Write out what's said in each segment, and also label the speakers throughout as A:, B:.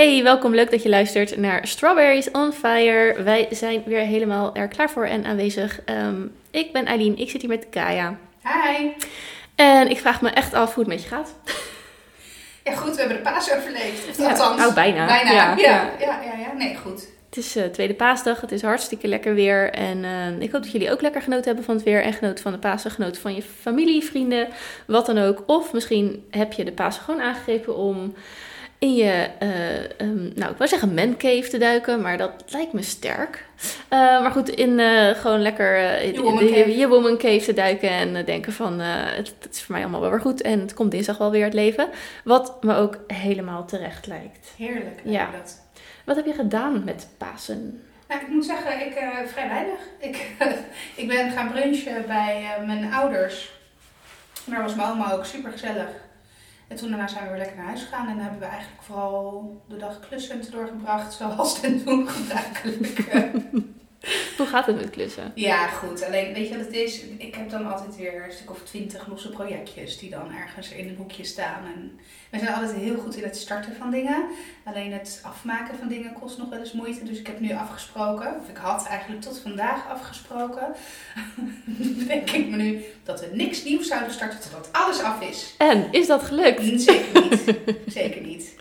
A: Hey, welkom. Leuk dat je luistert naar Strawberries on Fire. Wij zijn weer helemaal er klaar voor en aanwezig. Ehm, ik ben Eileen, ik zit hier met Kaya.
B: Hi.
A: En ik vraag me echt af hoe het met je gaat.
B: Ja, goed, we hebben de paas overleefd. Of
A: Ja,
B: althans,
A: nou, bijna.
B: Bijna,
A: Ja,
B: ja.
A: ja.
B: Ja, Nee, goed.
A: Het is eh, tweede paasdag, het is hartstikke lekker weer. En eh, ik hoop dat jullie ook lekker genoten hebben van het weer. En genoten van de Pasen, genoten van je familie, vrienden, wat dan ook. Of misschien heb je de Pasen gewoon aangegrepen om in je, eh, ehm, nou ik wou zeggen mancave te duiken, maar dat lijkt me sterk. Eh, maar goed, in eh, gewoon lekker in-
B: Je woman
A: de-
B: cave.
A: je woman cave te duiken en denken van het, het is voor mij allemaal wel weer goed. En het komt dinsdag wel weer het leven. Wat me ook helemaal terecht lijkt.
B: Heerlijk.
A: Ja.
B: Dat.
A: Wat heb je gedaan met Pasen?
B: Nou, ik moet zeggen, ik vrij weinig. Ik, ik ben gaan brunchen bij mijn ouders. Daar was mijn oma ook super gezellig. En toen daarna zijn we weer lekker naar huis gegaan. En hebben we eigenlijk vooral de dag klussend doorgebracht. Zoals ten doen gebruikelijk.
A: Hoe gaat het met klussen?
B: Ja, goed. Alleen, weet je wat het is? Ik heb dan altijd weer een stuk of twintig losse projectjes die dan ergens in een hoekje staan. En we zijn altijd heel goed in het starten van dingen. Alleen het afmaken van dingen kost nog wel eens moeite. Dus ik heb nu afgesproken, of ik had eigenlijk tot vandaag afgesproken. denk ik me nu dat we niks nieuws zouden starten totdat alles af is.
A: En, is dat gelukt?
B: Zeker niet. Zeker niet.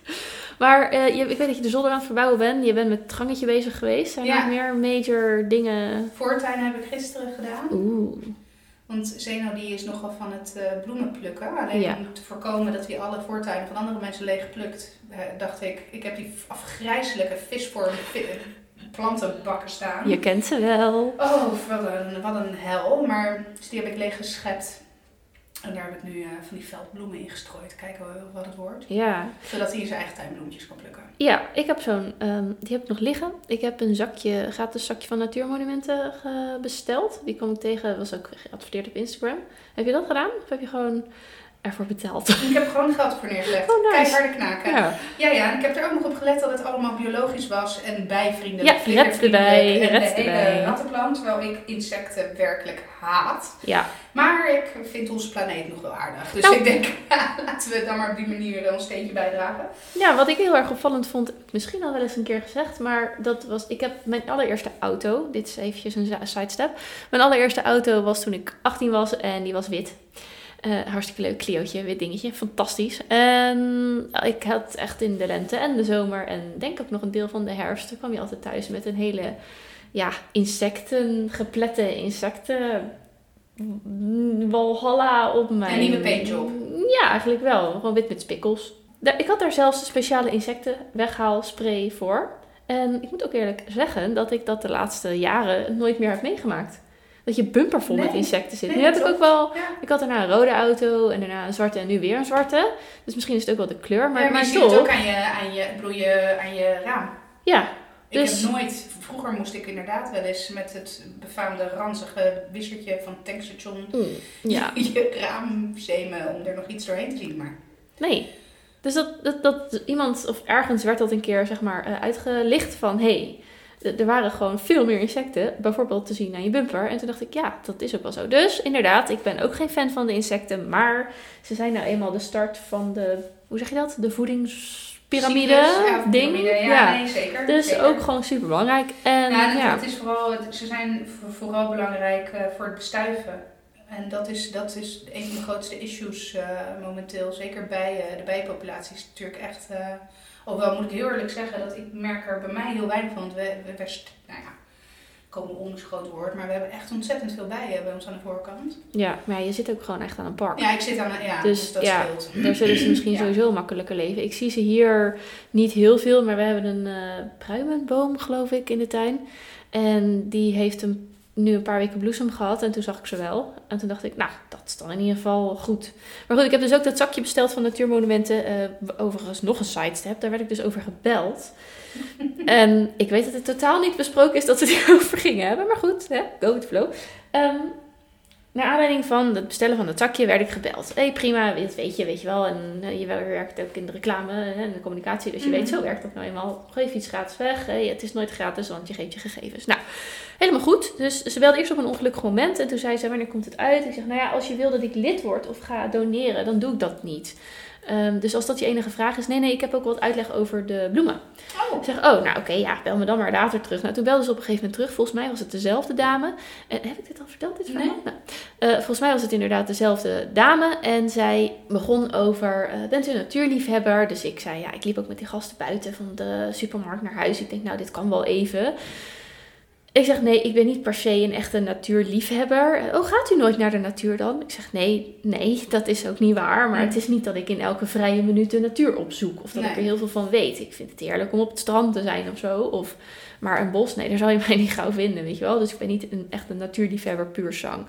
A: Maar eh, je, ik weet dat je de zolder aan het verbouwen bent. Je bent met het gangetje bezig geweest. Zijn er
B: Ja.
A: nog meer major dingen?
B: Voortuin heb ik gisteren gedaan.
A: Oeh.
B: Want Zeno die is nogal van het eh, bloemen plukken. Alleen
A: Ja.
B: om te voorkomen dat hij alle voortuinen van andere mensen leeg plukt, eh, dacht ik, ik heb die afgrijzelijke visvorm vi- plantenbakken staan.
A: Je kent ze wel.
B: Oh, wat een, wat een hel. Maar dus die heb ik leeg geschept. En daar heb ik nu eh, van die veldbloemen in gestrooid. Kijken we wat het wordt.
A: Ja.
B: Zodat hij in zijn eigen tuinbloemetjes kan plukken.
A: Ja, ik heb zo'n... ehm, die heb ik nog liggen. Ik heb een zakje, gratis zakje van Natuurmonumenten ge- besteld. Die kwam ik tegen, was ook geadverteerd op Instagram. Heb je dat gedaan? Of heb je gewoon ervoor betaald?
B: Ik heb er gewoon geld voor neergelegd.
A: Oh, nice.
B: Kijk, harde knaken.
A: Ja.
B: Ja, ja, en ik heb er ook nog op gelet dat het allemaal biologisch was en bijvriendelijk.
A: Ja, reds erbij,
B: En
A: reds
B: de hele
A: erbij.
B: rattenplan, terwijl ik insecten werkelijk haat.
A: ja.
B: Maar ik vind onze planeet nog wel aardig. Dus
A: Nou.
B: ik denk, laten we dan maar op die manier wel een steentje bijdragen.
A: Ja, wat ik heel erg opvallend vond, misschien al wel eens een keer gezegd, maar dat was, ik heb mijn allereerste auto, dit is eventjes een sidestep, mijn allereerste auto was toen ik 18 was en die was wit. Eh, hartstikke leuk, Clio'tje, wit dingetje, fantastisch. En ik had echt in de lente en de zomer en denk ook nog een deel van de herfst, kwam je altijd thuis met een hele, ja, insecten, geplette insecten, walhalla op mijn...
B: nieuwe paintjob.
A: Ja, eigenlijk wel. Gewoon wit met spikkels. Ik had daar zelfs een speciale insecten weghaalspray voor. En ik moet ook eerlijk zeggen dat ik dat de laatste jaren nooit meer heb meegemaakt. Dat je bumper vol met insecten zit.
B: Nee,
A: nu heb ik ook wel...
B: Ja.
A: Ik had daarna een rode auto en daarna een zwarte en nu weer een zwarte. Dus misschien is het ook wel de kleur. Maar,
B: Maar,
A: maar
B: je ziet het ook aan je, aan je, bedoel, je, aan je raam.
A: Ja,
B: Ik
A: Dus-
B: heb nooit, vroeger moest ik inderdaad wel eens met het befaamde ranzige wissertje van tankstation
A: mm, ja.
B: je raam zemen om er nog iets doorheen te zien. Maar
A: Nee. Dus dat, dat, dat iemand of ergens werd dat een keer zeg maar eh, uitgelicht van hé, hey, er waren gewoon veel meer insecten, bijvoorbeeld te zien aan je bumper. En toen dacht ik, ja, dat is ook wel zo. Dus inderdaad, ik ben ook geen fan van de insecten, maar ze zijn nou eenmaal de start van de, hoe zeg je dat? De voedingspyramide
B: cyclus, ja, of
A: ding.
B: piramide, ja, nee, zeker.
A: Dus
B: zeker.
A: ook gewoon super belangrijk. En
B: Ja,
A: ja,
B: het, is vooral, ze zijn vo- vooral belangrijk eh, voor het bestuiven. En dat is, dat is een van de grootste issues eh, momenteel. Zeker bij eh, de bijenpopulatie is natuurlijk echt... hoewel moet ik heel eerlijk zeggen dat ik merk er bij mij heel weinig van. Want we, we, we st- nou ja, komen om is een groot woord. Maar we hebben echt ontzettend veel bijen bij ons aan de voorkant.
A: ja, maar je zit ook gewoon echt aan een park.
B: Ja, ik zit aan... Ja,
A: Dus,
B: dus, dat
A: ja,
B: scheelt.
A: Daar zullen ze misschien
B: Ja.
A: sowieso makkelijker leven. Ik zie ze hier niet heel veel, maar we hebben een eh pruimenboom, geloof ik, in de tuin. En die heeft een, nu een paar weken bloesem gehad en toen zag ik ze wel. En toen dacht ik, nou, dat is dan in ieder geval goed. Maar goed, ik heb dus ook dat zakje besteld van Natuurmonumenten. eh, overigens nog een sidestep, daar werd ik dus over gebeld. en ik weet dat het totaal niet besproken is dat we het hierover gingen hebben. Maar goed, hè, go with flow. Ehm, naar aanleiding van het bestellen van het zakje werd ik gebeld. Hé, hey, prima, dat weet je, weet je wel. En eh, je werkt ook in de reclame en de communicatie, dus je
B: Mhm.
A: weet, zo werkt dat nou eenmaal. Geef iets gratis weg. Hey, het is nooit gratis, want je geeft je gegevens. Nou, helemaal goed. Dus ze belde eerst op een ongelukkig moment en toen zei ze, wanneer komt het uit? Ik zeg, nou ja, als je wil dat ik lid word of ga doneren, dan doe ik dat niet. Ehm, dus als dat je enige vraag is, nee, nee, ik heb ook wat uitleg over de bloemen.
B: Oh.
A: Ik zeg, oh, nou oké, ja, bel me dan maar later terug. Nou, toen belde ze op een gegeven moment terug. Volgens mij was het dezelfde dame. En heb ik dit al verteld, dit verhaal?
B: Nee.
A: Nou, eh, volgens mij was het inderdaad dezelfde dame. En zij begon over, eh, bent u een natuurliefhebber? Dus ik zei, ja, ik liep ook met die gasten buiten van de supermarkt naar huis. Ik denk, nou, dit kan wel even. Ik zeg, nee, ik ben niet per se een echte natuurliefhebber. Oh, gaat u nooit naar de natuur dan? Ik zeg, nee, nee, dat is ook niet waar. Maar het is niet dat ik in elke vrije minuut de natuur opzoek. Of dat ik er heel veel van weet. Ik vind het heerlijk om op het strand te zijn of zo. Of, maar een bos, nee, daar zal je mij niet gauw vinden, weet je wel. Dus ik ben niet een, echt een natuurliefhebber puur zang.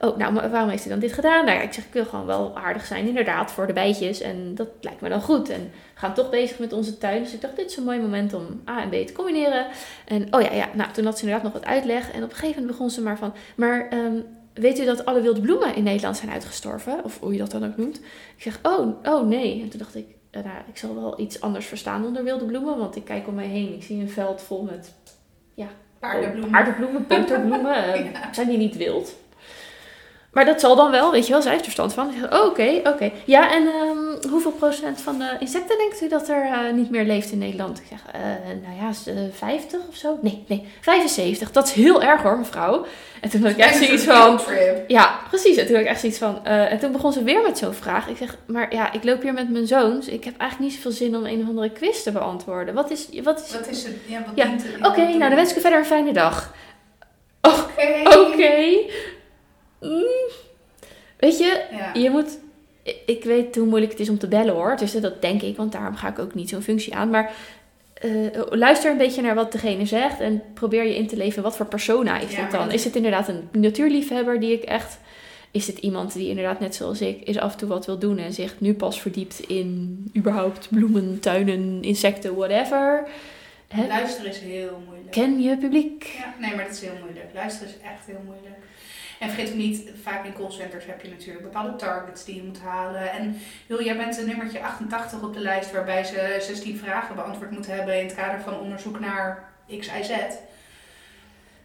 A: Oh, nou, maar waarom heeft hij dan dit gedaan? Nou ja, ik zeg, ik wil gewoon wel aardig zijn, inderdaad, voor de bijtjes. En dat lijkt me dan goed. En we gaan toch bezig met onze tuin. Dus ik dacht, dit is een mooi moment om A en B te combineren. En oh ja, ja, nou, toen had ze inderdaad nog wat uitleg. En op een gegeven moment begon ze maar van, maar ehm, weet u dat alle wilde bloemen in Nederland zijn uitgestorven? Of hoe je dat dan ook noemt. Ik zeg, oh, oh nee. En toen dacht ik, nou, ik zal wel iets anders verstaan onder wilde bloemen. Want ik kijk om mij heen, ik zie een veld vol met
B: Paardenbloemen.
A: paardenbloemen, boterbloemen. eh,
B: Ja.
A: Zijn die niet wild? Maar dat zal dan wel, weet je wel, zij heeft er verstand van. Oké, oké. Ja, en ehm, hoeveel procent van de insecten denkt u dat er eh, niet meer leeft in Nederland? Ik zeg, eh, nou ja, is, eh, 50 of zo? Nee, nee, 75. Dat is heel erg hoor, mevrouw. En toen had ik echt zoiets van... Ja, precies. En toen had ik echt zoiets van... en toen begon ze weer met zo'n vraag. Ik zeg, maar ja, ik loop hier met mijn zoons. Ik heb eigenlijk niet zoveel zin om een of andere quiz te beantwoorden. Wat is... Wat is...
B: Wat is het? Ja, wat
A: Oké, nou dan wens ik u verder een fijne dag.
B: Oké.
A: Oké. Mm. Weet je,
B: Ja.
A: je moet... Ik weet hoe moeilijk het is om te bellen hoor. Dus dat denk ik, want daarom ga ik ook niet zo'n functie aan. Maar eh, luister een beetje naar wat degene zegt. En probeer je in te leven wat voor persona is
B: Ja,
A: dat dan. Is het inderdaad een natuurliefhebber die ik echt... Is het iemand die inderdaad net zoals ik is af en toe wat wil doen en zich nu pas verdiept in überhaupt bloemen, tuinen, insecten, whatever?
B: Luisteren is heel moeilijk.
A: Ken je publiek?
B: Ja, nee, maar dat is heel moeilijk. Luisteren is echt heel moeilijk. En vergeet ook niet, vaak in callcenters heb je natuurlijk bepaalde targets die je moet halen. En joh, jij bent een nummertje 88 op de lijst waarbij ze 16 vragen beantwoord moeten hebben in het kader van onderzoek naar X, Y, Z.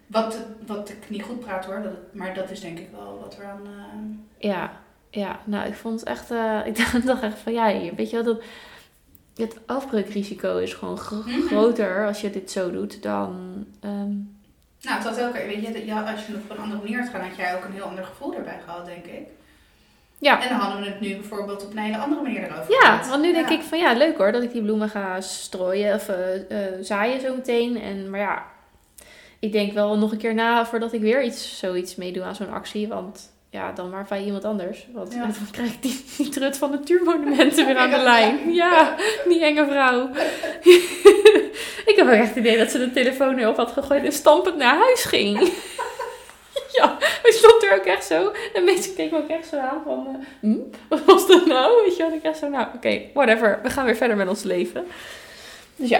B: Wat, wat ik niet goed praat hoor, maar dat is denk ik wel wat er aan... eh,
A: Ja, ja, nou, ik vond het echt. eh, ik dacht- echt van ja, hier, weet je wel, dat. Het afbreukrisico is gewoon gro-
B: Mhm.
A: groter als je dit zo doet dan. ehm,
B: Nou, het had ook, weet je, dat- ja, als je het op een andere manier had gedaan, had jij ook een heel ander gevoel erbij gehad, denk ik.
A: Ja.
B: En dan hadden we het nu bijvoorbeeld op een hele andere manier erover
A: ja,
B: gehad.
A: want nu denk
B: Ja.
A: ik van ja, leuk hoor dat ik die bloemen ga strooien of eh, eh, zaaien zo meteen. En, maar ja, ik denk wel nog een keer na voordat ik weer iets, zoiets meedoe aan zo'n actie. Want ja, dan maar bij iemand anders. Want
B: Ja.
A: dan krijg ik die, die trut van natuurmonumenten weer aan de lijn. Ja, die enge vrouw. ik heb ook echt het idee dat ze de telefoon erop had gegooid en stampend naar huis ging. ja, ik stond er ook echt zo. En mensen keken me ook echt zo aan van, eh, hm, wat was dat nou? Weet je wel, ik echt zo, nou oké, whatever. We gaan weer verder met ons leven. Dus ja,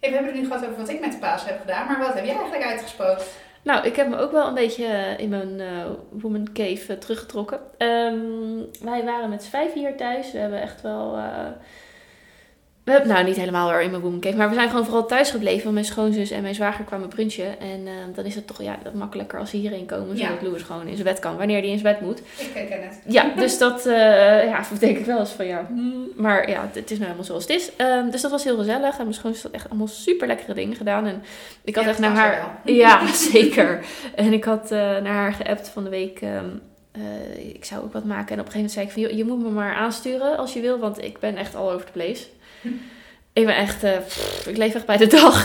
B: Hey, we hebben het nu gehad over wat ik met de paas heb gedaan, maar wat heb jij eigenlijk uitgesproken?
A: Nou, ik heb me ook wel een beetje eh, in mijn eh, woman cave eh, teruggetrokken. Ehm, wij waren met z'n vijf hier thuis. We hebben echt wel... we hebben, nou, niet helemaal weer in mijn woman cave. Maar we zijn gewoon vooral thuis gebleven. Want mijn schoonzus en mijn zwager kwamen brunchen. En eh, dan is het toch ja, makkelijker als ze hierheen komen.
B: Ja.
A: Zodat Louis gewoon in zijn bed kan. Wanneer hij in zijn bed moet.
B: Ik ken het.
A: Ja, dus dat eh, ja, denk ik wel eens van ja. hmm, maar ja, het, is nou helemaal zoals het is. Ehm, dus dat was heel gezellig. En mijn schoonzus had echt allemaal super lekkere dingen gedaan. En ik had
B: Ja,
A: echt
B: dat
A: naar haar. Ja, zeker. En ik had eh, naar haar geappt van de week. ehm, eh, ik zou ook wat maken. En op een gegeven moment zei ik van "Joh, je moet me maar aansturen als je wil. Want ik ben echt all over the place. Ik ben echt, eh, pff, ik leef echt bij de dag.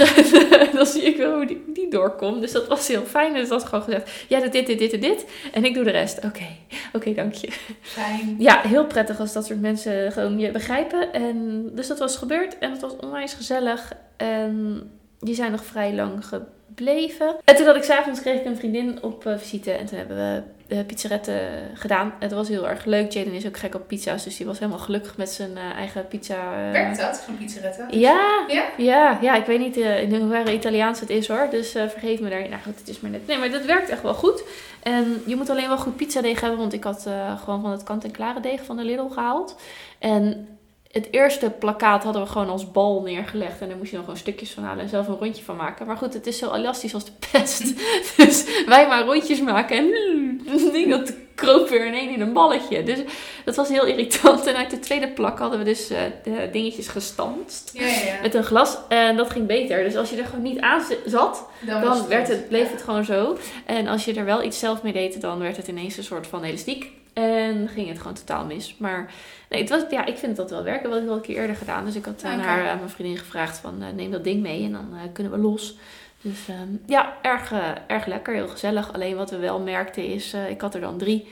A: En dan zie ik wel hoe die, die doorkomt. Dus dat was heel fijn. Dus dat gewoon gezegd, doet dit, dit, dit en dit. En ik doe de rest. Oké, oké, dank je.
B: Fijn.
A: Ja, heel prettig als dat soort mensen gewoon je begrijpen. En dus dat was gebeurd en het was onwijs gezellig. En die zijn nog vrij lang gebleven. En toen had ik s'avonds kreeg ik een vriendin op eh, visite en toen hebben we de pizzaretten gedaan. Het was heel erg leuk. Jaden is ook gek op pizza's, dus die was helemaal gelukkig met zijn eh, eigen pizza. eh.
B: Werkt dat, zo'n pizzeretten?
A: Ja,
B: Ja?
A: ja, ja, ik weet niet eh, in hoeverre Italiaans het is hoor. Dus eh, vergeef me daar. Nou goed, het is maar net. Nee, maar dat werkt echt wel goed. En je moet alleen wel goed pizzadeeg hebben. Want ik had eh, gewoon van het kant-en-klare deeg van de Lidl gehaald. En het eerste plakkaat hadden we gewoon als bal neergelegd. En daar moest je nog gewoon stukjes van halen en zelf een rondje van maken. Maar goed, het is zo elastisch als de pest. dus wij maar rondjes maken en ding dat kroop weer ineens in een balletje. Dus dat was heel irritant. En uit de tweede plak hadden we dus uh, de dingetjes gestanst
B: Ja, ja, ja.
A: met een glas. En dat ging beter. Dus als je er gewoon niet aan zat,
B: Dan,
A: werd het, bleef het gewoon zo. En als je er wel iets zelf mee deed, dan werd het ineens een soort van elastiek. En ging het gewoon totaal mis. Maar nee, het was, ja, ik vind dat wel werken. Dat had ik al een keer eerder gedaan. Dus ik had aan haar, aan mijn vriendin gevraagd van eh, neem dat ding mee en dan eh, kunnen we los. Dus ehm, ja, erg, eh, erg lekker, heel gezellig. Alleen wat we wel merkten is, eh, ik had er dan drie.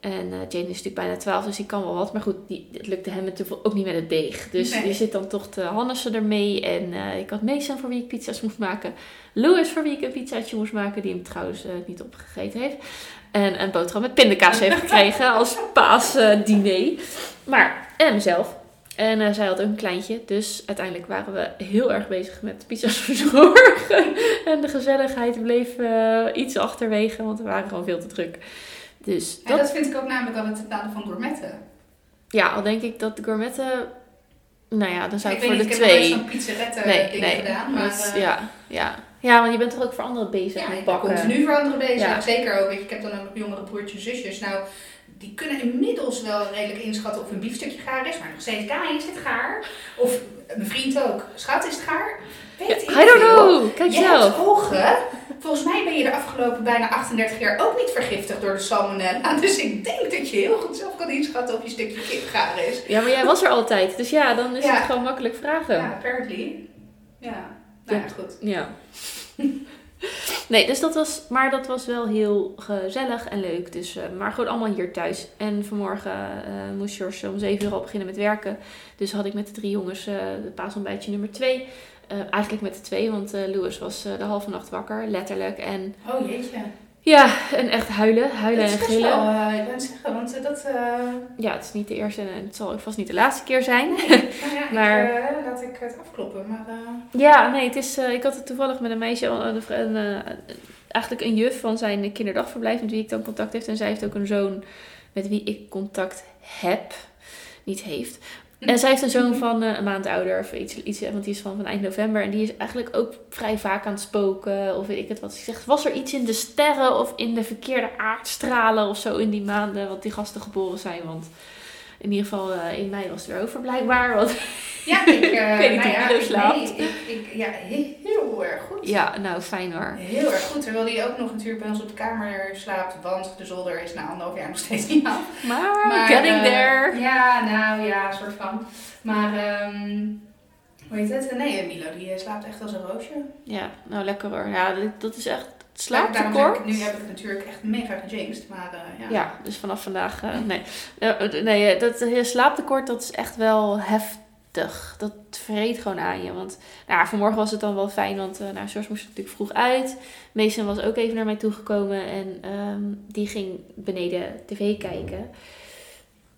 A: En eh Jane is natuurlijk bijna 12, dus die kan wel wat. Maar goed, die, het lukte hem natuurlijk ook niet met het deeg. Dus
B: Nee.
A: die zit dan toch te hannissen ermee. En eh, ik had Mason voor wie ik pizza's moest maken. Louis voor wie ik een pizzaatje moest maken. Die hem trouwens eh, niet opgegeten heeft. En een boterham met pindakaas heeft gekregen als paasdiner. maar, en mezelf. En eh, zij had ook een kleintje. Dus uiteindelijk waren we heel erg bezig met pizza's verzorgen. en de gezelligheid bleef eh, iets achterwege. Want we waren gewoon veel te druk. Dus
B: En
A: dat
B: dat vind ik ook namelijk wel het nadeel van gourmetten.
A: ja, al denk ik dat de gourmetten... Nou ja, dan zou ik, voor
B: niet,
A: de
B: ik heb nooit
A: twee...
B: zo'n pizzerette
A: Nee,
B: ding
A: nee.
B: gedaan. Maar
A: dat-
B: eh,
A: ja, ja. Ja, want je bent toch ook voor anderen bezig
B: ja,
A: met
B: ik ben
A: bakken.
B: continu voor anderen bezig.
A: Ja.
B: Zeker ook, weet je, ik heb dan ook nog jongere broertjes en zusjes. Nou, die kunnen inmiddels wel redelijk inschatten of een biefstukje gaar is. Maar nog steeds, Kai, is dit gaar? Of mijn vriend ook, schat, is het gaar? Weet
A: Ja,
B: ik
A: I don't
B: veel.
A: know. Kijk
B: Je hebt
A: zelf.
B: ogen. Volgens mij ben je de afgelopen bijna 38 jaar ook niet vergiftigd door de salmonella. Dus ik denk dat je heel goed zelf kan inschatten of je stukje kip gaar is.
A: Ja, maar jij was er altijd. Dus ja, dan is
B: Ja.
A: het gewoon makkelijk vragen.
B: Ja, apparently. Ja, nou ja, goed.
A: Ja. Nee, dus dat was, maar dat was wel heel gezellig en leuk. Dus, eh, maar gewoon allemaal hier thuis. En vanmorgen eh, moest George om 7 uur al beginnen met werken. Dus had ik met de drie jongens eh het paasontbijtje nummer 2. eigenlijk met de twee, want Louis was de halve nacht wakker, letterlijk. En
B: Oh jeetje.
A: Ja, en echt huilen, huilen en gillen.
B: wel, eh, ik ben zeggen, want eh, dat... eh,
A: Ja, het is niet de eerste en het zal ook vast niet de laatste keer zijn.
B: nee, nou ja,
A: Maar-
B: ik, laat ik het afkloppen. Maar
A: Ja, nee, het is, ik had het toevallig met een meisje, een, een, eigenlijk een juf van zijn kinderdagverblijf met wie ik dan contact heeft. En zij heeft ook een zoon met wie ik contact heb, niet heeft. En zij heeft een zoon van eh, een maand ouder, of iets, iets, want die is van, van eind november. En die is eigenlijk ook vrij vaak aan het spoken, of weet ik het wat. Ze zegt, was er iets in de sterren of in de verkeerde aardstralen of zo in die maanden, wat die gasten geboren zijn? Want in ieder geval eh, in mei was het weer over blijkbaar. Want,
B: ja, ik...
A: Ik weet niet
B: nou
A: hoe
B: ja,
A: slaapt.
B: Nee, ik, ik, ja, he- heel erg goed.
A: ja, nou fijn hoor.
B: Heel erg goed. Terwijl hij ook nog natuurlijk bij ons op de kamer slaapt. Want de zolder is na anderhalf jaar nog steeds niet af.
A: Maar,
B: Maar,
A: getting
B: eh,
A: there.
B: Ja, nou ja, soort van. Maar, ehm hoe heet het? Nee, Milo die slaapt echt als een roosje.
A: Ja, nou lekker hoor. Ja, dat, is echt slaaptekort.
B: Nu heb ik natuurlijk echt mega gejinxed. Maar eh, ja.
A: Ja, dus vanaf vandaag, eh, nee. Eh, nee, dat slaaptekort, dat is echt wel heftig. Dat vreet gewoon aan je. Want nou, vanmorgen was het dan wel fijn, want eh nou, George moest natuurlijk vroeg uit. Mason was ook even naar mij toegekomen en ehm, die ging beneden tv kijken.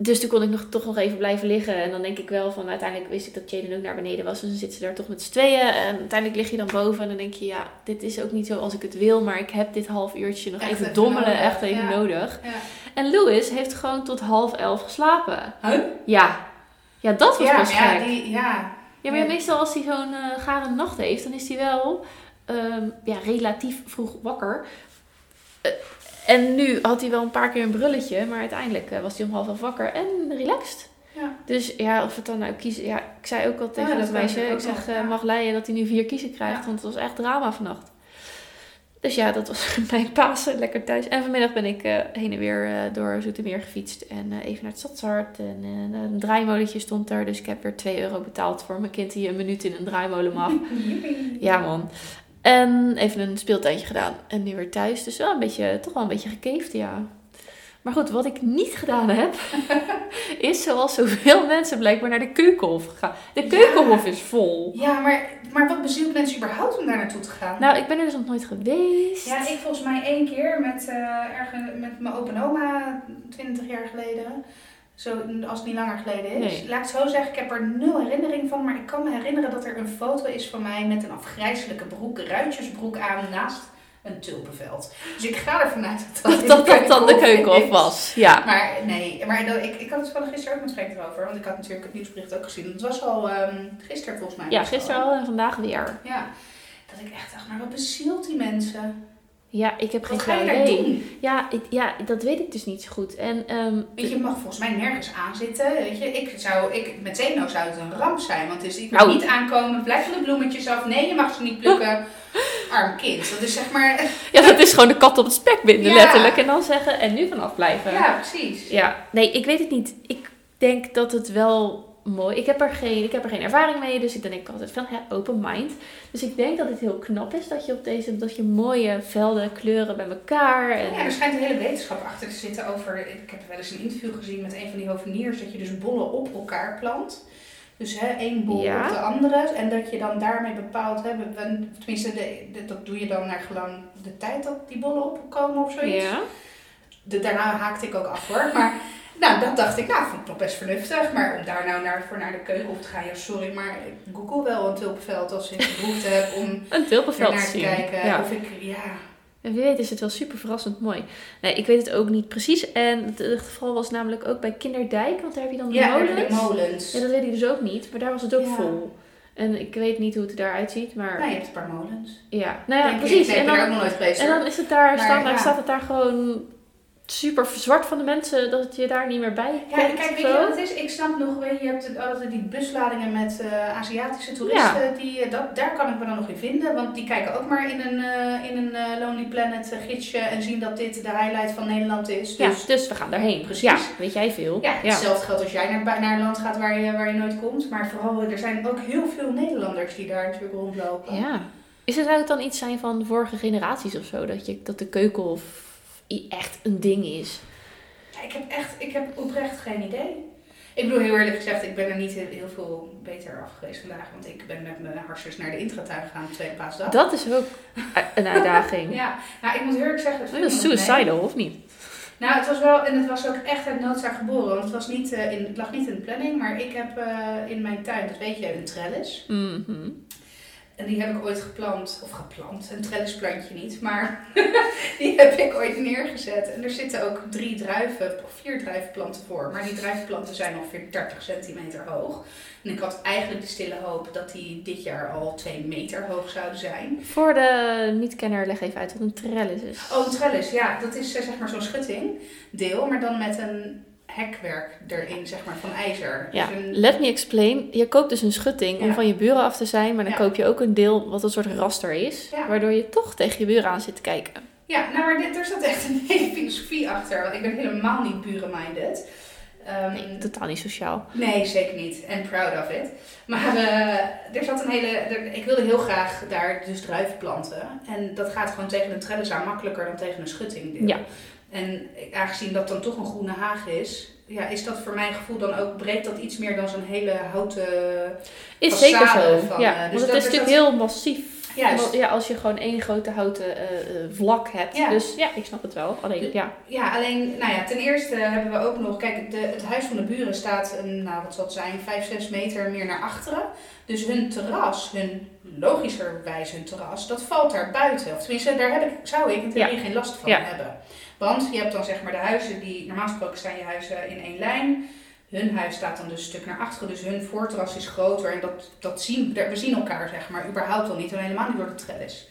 A: Dus toen kon ik nog, toch nog even blijven liggen. En dan denk ik wel van, uiteindelijk wist ik dat Jaden ook naar beneden was. Dus dan zitten ze daar toch met z'n tweeën. En uiteindelijk lig je dan boven en dan denk je, ja, dit is ook niet zo als ik het wil. Maar ik heb dit half uurtje nog
B: Echt
A: even dommelen,
B: nodig,
A: echt even
B: ja.
A: nodig.
B: Ja.
A: En Louis heeft gewoon tot half elf geslapen.
B: Huh?
A: Ja. Ja, dat was
B: Ja, ja,
A: gek.
B: die, ja.
A: Ja, maar meestal als hij zo'n eh gare nacht heeft, dan is hij wel ehm, ja, relatief vroeg wakker. Eh, en nu had hij wel een paar keer een brulletje, maar uiteindelijk eh, was hij om half elf wakker en relaxed.
B: Ja.
A: Dus ja, of het dan nou kiezen. Ja, ik zei ook al tegen
B: Ja,
A: dat meisje, ik zeg, eh, mag leiden dat hij nu vier kiezen krijgt,
B: Ja.
A: want het was echt drama vannacht. Dus ja, dat was mijn Pasen, lekker thuis. En vanmiddag ben ik eh, heen en weer eh, door Zoetermeer gefietst en even naar het Stadshart. En een draaimolentje stond er, dus ik heb weer 2 euro betaald voor mijn kind die een minuut in een draaimolen mag. Ja, man. En even een speeltuintje gedaan. En nu weer thuis. Dus wel een beetje, toch wel een beetje gekeefd, ja. Maar goed, wat ik niet gedaan heb, is zoals zoveel mensen blijkbaar naar de Keukenhof gegaan. De
B: Ja.
A: Keukenhof is vol.
B: Ja, maar, maar wat bezielt mensen überhaupt om daar naartoe te gaan?
A: Nou, ik ben er dus nog nooit geweest.
B: Ja, ik volgens mij één keer met, ergens, met mijn opa en oma, 20 jaar geleden. Zo, als het niet langer geleden is.
A: Nee.
B: Laat ik zo zeggen, ik heb er nul herinnering van. Maar ik kan me herinneren dat er een foto is van mij met een afgrijzelijke broek, ruitjesbroek aan naast een tulpenveld. Dus ik ga ervan uit dat
A: Dat
B: in
A: dat, dat dan de
B: keukenhof
A: was. Ja.
B: Maar nee, maar dat- ik, ik had het toevallig gisteren ook met Freek erover. Want ik had natuurlijk het nieuwsbericht ook gezien. Het was al ehm, gisteren volgens mij.
A: Ja, gisteren al en vandaag weer.
B: Ja, dat ik echt dacht, maar wat bezielt die mensen?
A: Ja, ik heb geen
B: Wat ga je daar
A: idee.
B: doen?
A: Ja, ik, ja, dat weet ik dus niet zo goed. En ehm,
B: Weet je, mag volgens mij nergens aanzitten. Weet je, ik zou, ik, met Zeno zou het een ramp zijn. Want is, ik mag
A: Nou.
B: niet aankomen, blijf van de bloemetjes af. Nee, je mag ze niet plukken. Arm kind. Dat is zeg maar,
A: ja, dat is gewoon de kat op het spek binden,
B: Ja.
A: letterlijk. En dan zeggen, en nu vanaf blijven.
B: ja precies.
A: Ja, nee, ik weet het niet. Ik denk dat het wel mooi... Ik heb er geen, ik heb er geen ervaring mee, dus ik denk altijd van hè, open mind. Dus ik denk dat het heel knap is dat je op deze... Dat je mooie velden, kleuren bij elkaar... En,
B: Ja, er schijnt een hele wetenschap achter te zitten over. Ik heb wel eens een interview gezien met een van die hoveniers. Dat je dus bollen op elkaar plant. Dus hè, één bol
A: Ja.
B: op de andere. En dat je dan daarmee bepaalt. Hè, tenminste, de, de- dat doe je dan naar gelang de tijd dat die bollen opkomen of zoiets.
A: ja.
B: De, daarna haakte ik ook af hoor. Maar nou, dat dacht ik, nou, vond ik nog best vernuftig. Maar om daar nou naar, voor naar de keukenhof te gaan, ja, sorry, maar ik google wel een tulpenveld als ik behoefte heb om
A: Een tulpenveld te zien.
B: kijken.
A: Ja.
B: Of ik, ja,
A: En wie weet is het wel super verrassend mooi. Nee, ik weet het ook niet precies. En het, het geval was namelijk ook bij Kinderdijk, want daar heb je dan de
B: ja
A: molens.
B: de molens.
A: Ja, dat weet ik dus ook niet. Maar daar was het ook
B: Ja.
A: vol. En ik weet niet hoe het eruit ziet, maar
B: Nou, je hebt een paar molens.
A: ja. Nou ja,
B: Denk ik.
A: precies.
B: Nee,
A: En
B: ben er ook
A: dan,
B: nog nooit geweest.
A: en dan is het daar,
B: Maar, ja.
A: staat het daar gewoon super zwart van de mensen dat je daar niet meer bij
B: Ja,
A: komt.
B: kijk, weet je wat het is? Ik snap nog, je, hebt het- altijd die busladingen met eh, Aziatische toeristen. Die, eh, dat, daar kan ik me dan nog in vinden. Want die kijken ook maar in een, eh, in een Lonely Planet gidsje en zien dat dit de highlight van Nederland is.
A: Ja,
B: Dus
A: dus we gaan daarheen.
B: Precies.
A: Ja, weet jij veel.
B: ja,
A: ja.
B: hetzelfde geldt als jij naar, naar een land gaat waar je, waar je nooit komt. Maar vooral, er zijn ook heel veel Nederlanders die daar natuurlijk rondlopen.
A: Ja. Is het, het dan iets zijn van vorige generaties of zo? Dat, je, dat de keukenhof i- echt een ding is?
B: Ja, ik heb echt, ik heb oprecht geen idee. Ik bedoel, heel eerlijk gezegd, ik ben er niet heel, veel beter af geweest vandaag. Want ik ben met mijn harsjes naar de intratuin gegaan op tweede paasdag.
A: Dat is ook een uitdaging.
B: Ja, nou ik moet heel eerlijk zeggen...
A: Dat is suicidal, of niet?
B: Nou, het was wel, en het was ook echt uit noodzaak geboren. Want het, was niet, eh, in, het lag niet in de planning, maar ik heb eh, in mijn tuin, dat weet je, een trellis.
A: Mhm.
B: En die heb ik ooit geplant, of geplant, een trellisplantje niet, maar die heb ik ooit neergezet. En er zitten ook drie druiven, of vier druivenplanten voor. Maar die druivenplanten zijn ongeveer 30 centimeter hoog. En ik had eigenlijk de stille hoop dat die dit jaar al 2 meter hoog zouden zijn.
A: Voor de niet-kenner, leg even uit wat een trellis is.
B: Oh, een trellis, ja, dat is eh, zeg maar zo'n schutting, deel, maar dan met een hekwerk erin, zeg maar, van ijzer.
A: Ja,
B: Dus een-
A: let me explain. Je koopt dus een schutting om
B: Ja.
A: van je buren af te zijn, maar dan
B: Ja.
A: koop je ook een deel wat een soort raster is,
B: Ja.
A: waardoor je toch tegen je buren aan zit te kijken.
B: Ja, nou, maar dit, er zat echt een hele filosofie achter. Want ik ben helemaal niet buren-minded. Ehm,
A: Nee, totaal niet sociaal.
B: Nee, zeker niet. En proud of it. Maar eh, er zat een hele... er- ik wilde heel graag daar dus druiven planten. En dat gaat gewoon tegen een trellis aan makkelijker dan tegen een schutting.
A: Ja.
B: En aangezien dat dan toch een groene haag is... Ja, is dat voor mijn gevoel dan ook... breekt dat iets meer dan zo'n hele houten...
A: Is zeker zo.
B: van,
A: ja,
B: eh,
A: want
B: dus
A: het
B: dat
A: is natuurlijk
B: dat-
A: heel massief.
B: Juist.
A: Ja, als je gewoon één grote houten eh, eh, vlak hebt.
B: Ja.
A: Dus ja, ik snap het wel. Alleen,
B: Dus-
A: ja.
B: Ja, alleen, nou ja, ten eerste hebben we ook nog, kijk, de, het huis van de buren staat, een, nou wat zal het zijn, 5, 6 meter meer naar achteren. Dus hun terras, hun logischerwijs hun terras, dat valt daar buiten. Of tenminste, daar heb ik, zou ik in theorie geen last van
A: Ja.
B: hebben. Want je hebt dan zeg maar de huizen die, normaal gesproken staan je huizen in één lijn. Hun huis staat dan dus een stuk naar achteren, dus hun voorterras is groter. En dat, dat zien, we zien elkaar zeg maar, überhaupt al niet, en helemaal niet door de trellis.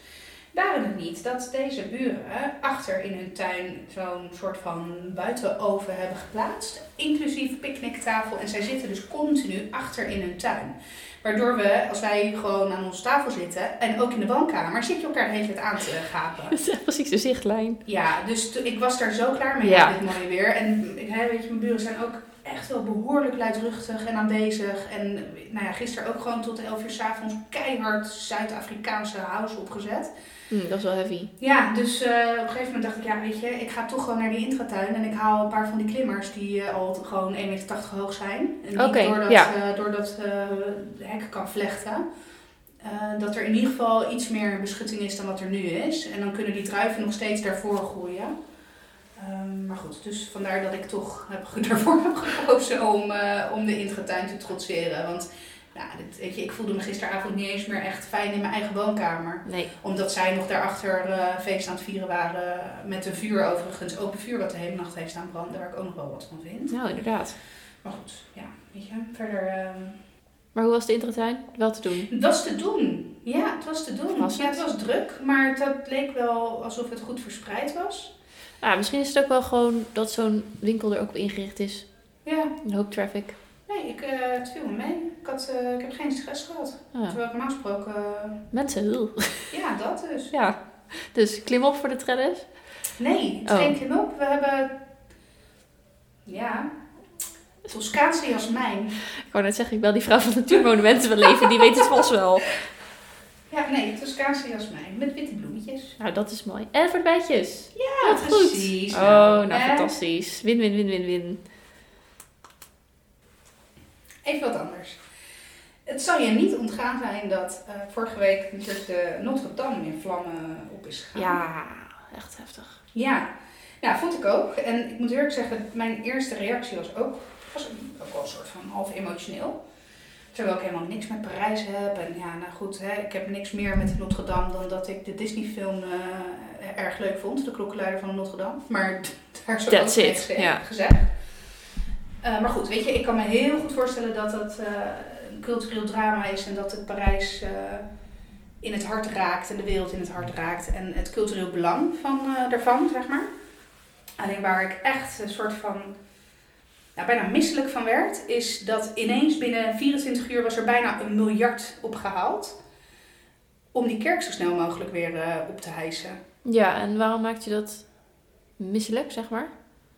B: Waren het niet dat deze buren achter in hun tuin zo'n soort van buitenoven hebben geplaatst, inclusief picknicktafel. En zij zitten dus continu achter in hun tuin. Waardoor we, als wij gewoon aan onze tafel zitten en ook in de woonkamer, zit je elkaar de hele tijd aan te gapen.
A: Dat is precies de zichtlijn.
B: Ja, dus ik was daar zo klaar mee
A: Ja.
B: met dit mooie weer. En weet je, mijn buren zijn ook echt wel behoorlijk luidruchtig en aanwezig. En nou ja, gisteren ook gewoon tot 11 uur s'avonds keihard Zuid-Afrikaanse house opgezet.
A: Hm, dat is wel heavy.
B: Ja, dus eh, op een gegeven moment dacht ik, ja weet je, ik ga toch gewoon naar die intratuin. En ik haal een paar van die klimmers die eh, al gewoon 1,80 meter hoog zijn. En die ik door dat,
A: ja.
B: eh, door dat hek kan vlechten. Dat er in ieder geval iets meer beschutting is dan wat er nu is. En dan kunnen die druiven nog steeds daarvoor groeien. Ehm, maar goed, dus vandaar dat ik toch heb, daarvoor heb gekozen om, eh, om de intratuin te trotseren. Want Ja, dit, weet je, ik voelde me gisteravond niet eens meer echt fijn in mijn eigen woonkamer.
A: Nee.
B: Omdat zij nog daarachter eh feest aan het vieren waren. Met een vuur overigens. Open vuur wat de hele nacht heeft staan branden. Waar ik ook nog wel wat van vind.
A: Nou, inderdaad.
B: Maar goed, ja, weet je. Verder... ehm,
A: Maar hoe was de intratuin? Wel te doen.
B: Het was te doen. Ja, het was te doen.
A: Verrassend.
B: Ja, het was druk. Maar het leek wel alsof het goed verspreid was.
A: Ja, misschien is het ook wel gewoon dat zo'n winkel er ook op ingericht is.
B: Ja,
A: Een hoop traffic.
B: nee, ik, het viel me mee. Ik, had, eh, ik heb geen stress gehad.
A: Ah,
B: Terwijl ik normaal gesproken... eh,
A: mensen, heel.
B: ja, dat dus.
A: Ja. Dus klim op voor de trellis.
B: Nee, het
A: Oh.
B: geen klim-op. We hebben... Ja... Toscaanse jasmijn.
A: Ik wou net zeggen, ik bel die vrouw van Natuurmonumenten wel even. Die weet het vast wel.
B: Ja, nee, Toscaanse jasmijn. Met witte bloemetjes.
A: Nou, dat is mooi. En voor de bijtjes.
B: Ja,
A: Wat goed.
B: precies.
A: Oh, nou
B: hè?
A: fantastisch. Win, win, win, win, win.
B: Even wat anders. Het zal je niet ontgaan zijn dat eh, vorige week natuurlijk de Notre Dame in vlammen op is gegaan.
A: Ja, echt heftig.
B: Ja, ja, vond ik ook. En ik moet eerlijk zeggen, mijn eerste reactie was ook, was ook wel een soort van half emotioneel. Terwijl ik helemaal niks met Parijs heb. En ja, nou goed, hè, ik heb niks meer met Notre Dame dan dat ik de Disney-film eh, erg leuk vond. De klokkenluider van Notre Dame. Maar daar is ook
A: That's
B: ook niks gezegd. Eh, maar goed, weet je, ik kan me heel goed voorstellen dat dat eh, een cultureel drama is. En dat het Parijs eh, in het hart raakt en de wereld in het hart raakt. En het cultureel belang van, eh, daarvan, zeg maar. Alleen waar ik echt een soort van ja, bijna misselijk van werd, is dat ineens binnen 24 uur was er bijna een miljard opgehaald. Om die kerk zo snel mogelijk weer eh, op te hijsen.
A: Ja, en waarom maakt je dat misselijk, zeg maar?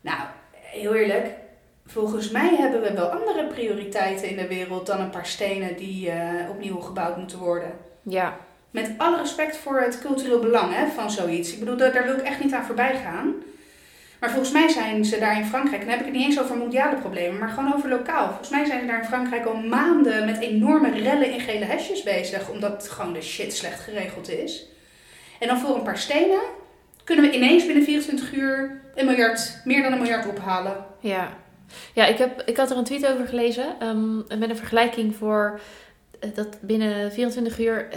B: Nou, heel eerlijk. Volgens mij hebben we wel andere prioriteiten in de wereld dan een paar stenen die eh, opnieuw gebouwd moeten worden.
A: Ja,
B: Met alle respect voor het cultureel belang hè, van zoiets. Ik bedoel, daar, daar wil ik echt niet aan voorbij gaan. Maar volgens mij zijn ze daar in Frankrijk, en dan heb ik het niet eens over mondiale problemen, maar gewoon over lokaal. Volgens mij zijn ze daar in Frankrijk al maanden met enorme rellen in gele hesjes bezig, omdat gewoon de shit slecht geregeld is. En dan voor een paar stenen kunnen we ineens binnen 24 uur een miljard, meer dan een miljard ophalen.
A: ja. Ja, ik, heb, ik had er een tweet over gelezen. ehm, met een vergelijking voor dat binnen 24 uur,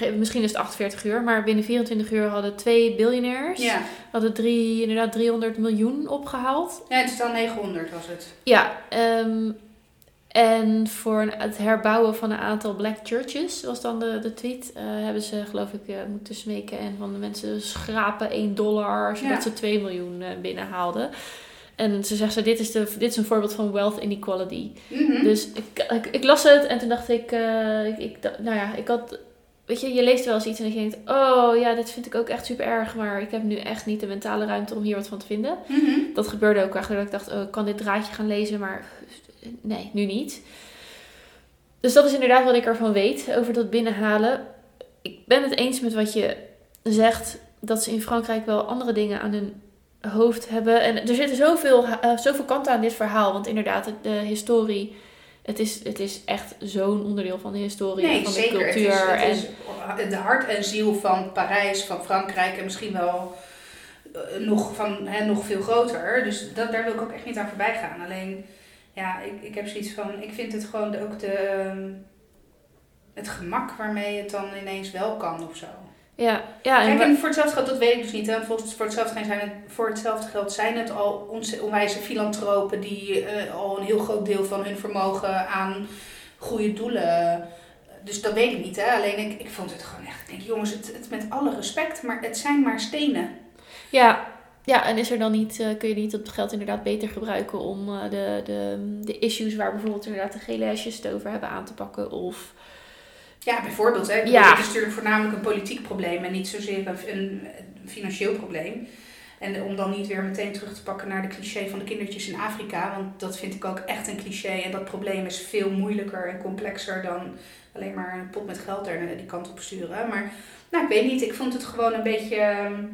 A: eh, misschien is het 48 uur, maar binnen 24 uur hadden twee biljonairs,
B: Ja,
A: hadden drie, inderdaad 300 miljoen opgehaald.
B: ja het is dan 900 was het.
A: Ja, ehm, en voor een- het herbouwen van een aantal black churches, was dan de, de tweet, eh, hebben ze geloof ik eh, moeten smeken en van de mensen schrapen 1 dollar, zodat
B: Ja.
A: ze 2 miljoen eh, binnenhaalden. En ze zegt, zo, dit, is de, dit is een voorbeeld van wealth inequality.
B: Mhm.
A: Dus ik, ik, ik las het en toen dacht ik, eh, ik, nou ja, ik had, weet je, je leest wel eens iets en dan denk je, oh ja, dit vind ik ook echt super erg, maar ik heb nu echt niet de mentale ruimte om hier wat van te vinden.
B: Mhm.
A: Dat gebeurde ook eigenlijk, dat ik dacht, oh, ik kan dit draadje gaan lezen, maar nee, nu niet. Dus dat is inderdaad wat ik ervan weet over dat binnenhalen. Ik ben het eens met wat je zegt, dat ze in Frankrijk wel andere dingen aan hun hoofd hebben. En er zitten zoveel, eh, zoveel kanten aan dit verhaal, want inderdaad, de historie... Het is, het is echt zo'n onderdeel van de historie en van de.
B: Het
A: cultuur.
B: is, het
A: en,
B: is de hart en ziel van Parijs, van Frankrijk en misschien wel eh, nog, van, hè, nog veel groter. Dus dat, daar wil ik ook echt niet aan voorbij gaan. Alleen, ja, ik, ik heb zoiets van, ik vind het gewoon ook de, ehm, het gemak waarmee het dan ineens wel kan of zo.
A: Ja, ja, en
B: Kijk,
A: wa-
B: en voor hetzelfde geld, dat weet ik dus niet. Hè. Volgens, voor, hetzelfde zijn het, voor hetzelfde geld zijn het al onwijze filantropen die eh, al een heel groot deel van hun vermogen aan goede doelen. Dus dat weet ik niet. Hè. Alleen ik, ik vond het gewoon echt. Ik denk, jongens, het, het met alle respect, maar het zijn maar stenen.
A: Ja, ja, en is er dan niet, eh, kun je niet dat geld inderdaad beter gebruiken om eh, de, de, de issues waar bijvoorbeeld inderdaad de gele hesjes het over hebben aan te pakken? Of
B: Ja, bijvoorbeeld. Hè. Ik bedoel,
A: Ja.
B: Het is natuurlijk voornamelijk een politiek probleem en niet zozeer een, financieel probleem. En om dan niet weer meteen terug te pakken naar de cliché van de kindertjes in Afrika. Want dat vind ik ook echt een cliché. En dat probleem is veel moeilijker en complexer dan alleen maar een pot met geld er die kant op sturen. Maar nou, ik weet niet. Ik vond het gewoon een beetje ehm,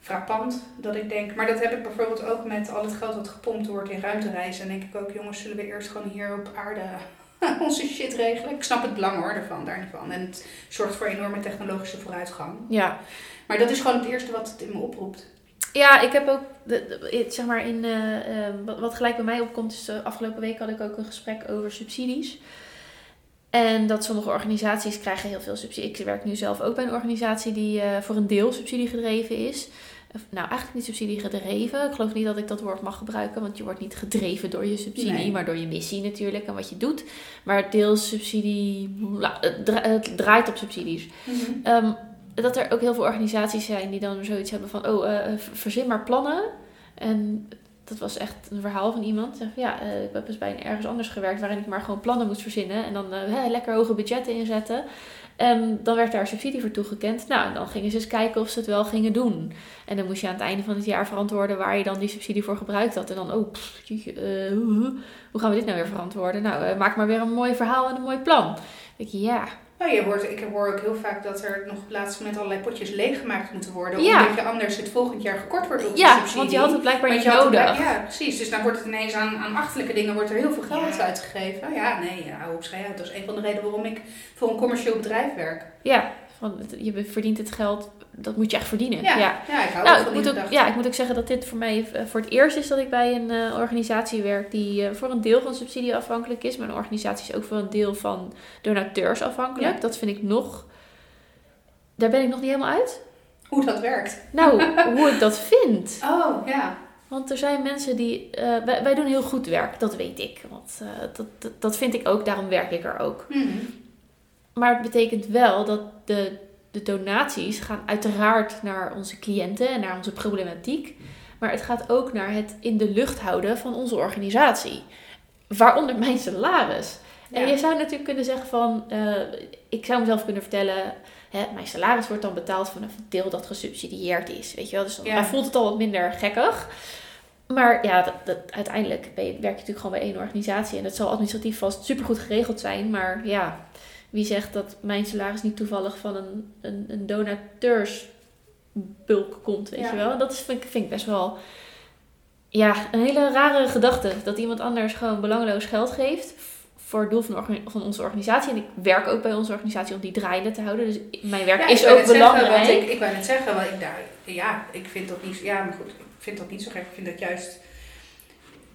B: frappant. Dat ik denk, maar dat heb ik bijvoorbeeld ook met al het geld dat gepompt wordt in ruimtereizen. Dan denk ik ook, jongens, zullen we eerst gewoon hier op aarde onze shit regelen? Ik snap het belang hoor, ervan, daar niet van. En het zorgt voor enorme technologische vooruitgang.
A: ja.
B: Maar dat is gewoon het eerste wat het in me oproept.
A: Ja, ik heb ook, de, de- het, zeg maar, in, eh, eh, wat, wat gelijk bij mij opkomt, is de afgelopen week had ik ook een gesprek over subsidies. En dat sommige organisaties krijgen heel veel subsidie. Ik werk nu zelf ook bij een organisatie die eh, voor een deel subsidie gedreven is. Nou, eigenlijk niet subsidie gedreven. Ik geloof niet dat ik dat woord mag gebruiken, want je wordt niet gedreven door je subsidie,
B: Nee.
A: maar door je missie natuurlijk en wat je doet. Maar deels subsidie, nou, het dra- het draait op subsidies. Ehm, dat er ook heel veel organisaties zijn die dan zoiets hebben van, oh, eh, verzin maar plannen. En dat was echt een verhaal van iemand. Ja, eh, ik heb dus bij een ergens anders gewerkt waarin ik maar gewoon plannen moest verzinnen. En dan eh, lekker hoge budgetten inzetten. En dan werd daar subsidie voor toegekend. Nou, en dan gingen ze eens kijken of ze het wel gingen doen. En dan moest je aan het einde van het jaar verantwoorden waar je dan die subsidie voor gebruikt had. En dan, oh, eh, hoe, gaan we dit nou weer verantwoorden? Nou, eh, maak maar weer een mooi verhaal en een mooi plan. Dan denk ja,
B: Nou, je hoort, ik hoor ook heel vaak dat er nog op het laatste moment allerlei potjes leeggemaakt moeten worden.
A: Ja.
B: Omdat je anders het volgend jaar gekort wordt op de
A: ja
B: subsidie.
A: want je had het blijkbaar niet nodig.
B: Ja, precies. Dus dan wordt het ineens aan, aan achterlijke dingen wordt er heel veel geld
A: Ja.
B: uitgegeven. Ja, nee, hou op uit. Dat is een van de redenen waarom ik voor een commercieel bedrijf werk.
A: Ja, van, het- je verdient het geld, dat moet je echt verdienen.
B: Ja,
A: ja.
B: ja. ik hou
A: Nou,
B: ook
A: ik
B: van
A: moet ook, ja, ik moet ook zeggen dat dit voor mij eh, voor het eerst is dat ik bij een eh, organisatie werk die eh, voor een deel van subsidie afhankelijk is. Maar een organisatie is ook voor een deel van donateurs afhankelijk.
B: Ja.
A: Dat vind ik nog. Daar ben ik nog niet helemaal uit.
B: Hoe dat werkt.
A: Nou, hoe ik dat vind.
B: Oh, ja.
A: Want er zijn mensen die. wij, wij doen heel goed werk, dat weet ik. Want dat, dat, dat vind ik ook, daarom werk ik er ook.
B: Mhm.
A: Maar het betekent wel dat de, de donaties gaan uiteraard naar onze cliënten en naar onze problematiek. Maar het gaat ook naar het in de lucht houden van onze organisatie. Waaronder mijn salaris. En je zou natuurlijk kunnen zeggen van, eh, ik zou mezelf kunnen vertellen, hè, mijn salaris wordt dan betaald vanaf het deel dat gesubsidieerd is. Weet je wel, dus dan,
B: Ja.
A: voelt het al wat minder gekkig. Maar ja, dat, dat, uiteindelijk ben je, werk je natuurlijk gewoon bij één organisatie. En dat zal administratief vast supergoed geregeld zijn. Maar ja, wie zegt dat mijn salaris niet toevallig van een, een, een donateursbulk komt, weet
B: Ja.
A: je wel? Dat is, vind, ik, vind ik best wel ja, een hele rare gedachte. Dat iemand anders gewoon belangeloos geld geeft voor het doel van, van onze organisatie. En ik werk ook bij onze organisatie om die draaiende te houden. Dus mijn werk
B: Ja,
A: is ook
B: zeggen,
A: belangrijk.
B: ik, ik wou net zeggen, want ik daar, ja, ik vind dat niet, ja, maar goed, ik vind dat niet zo gek. Ik vind dat juist,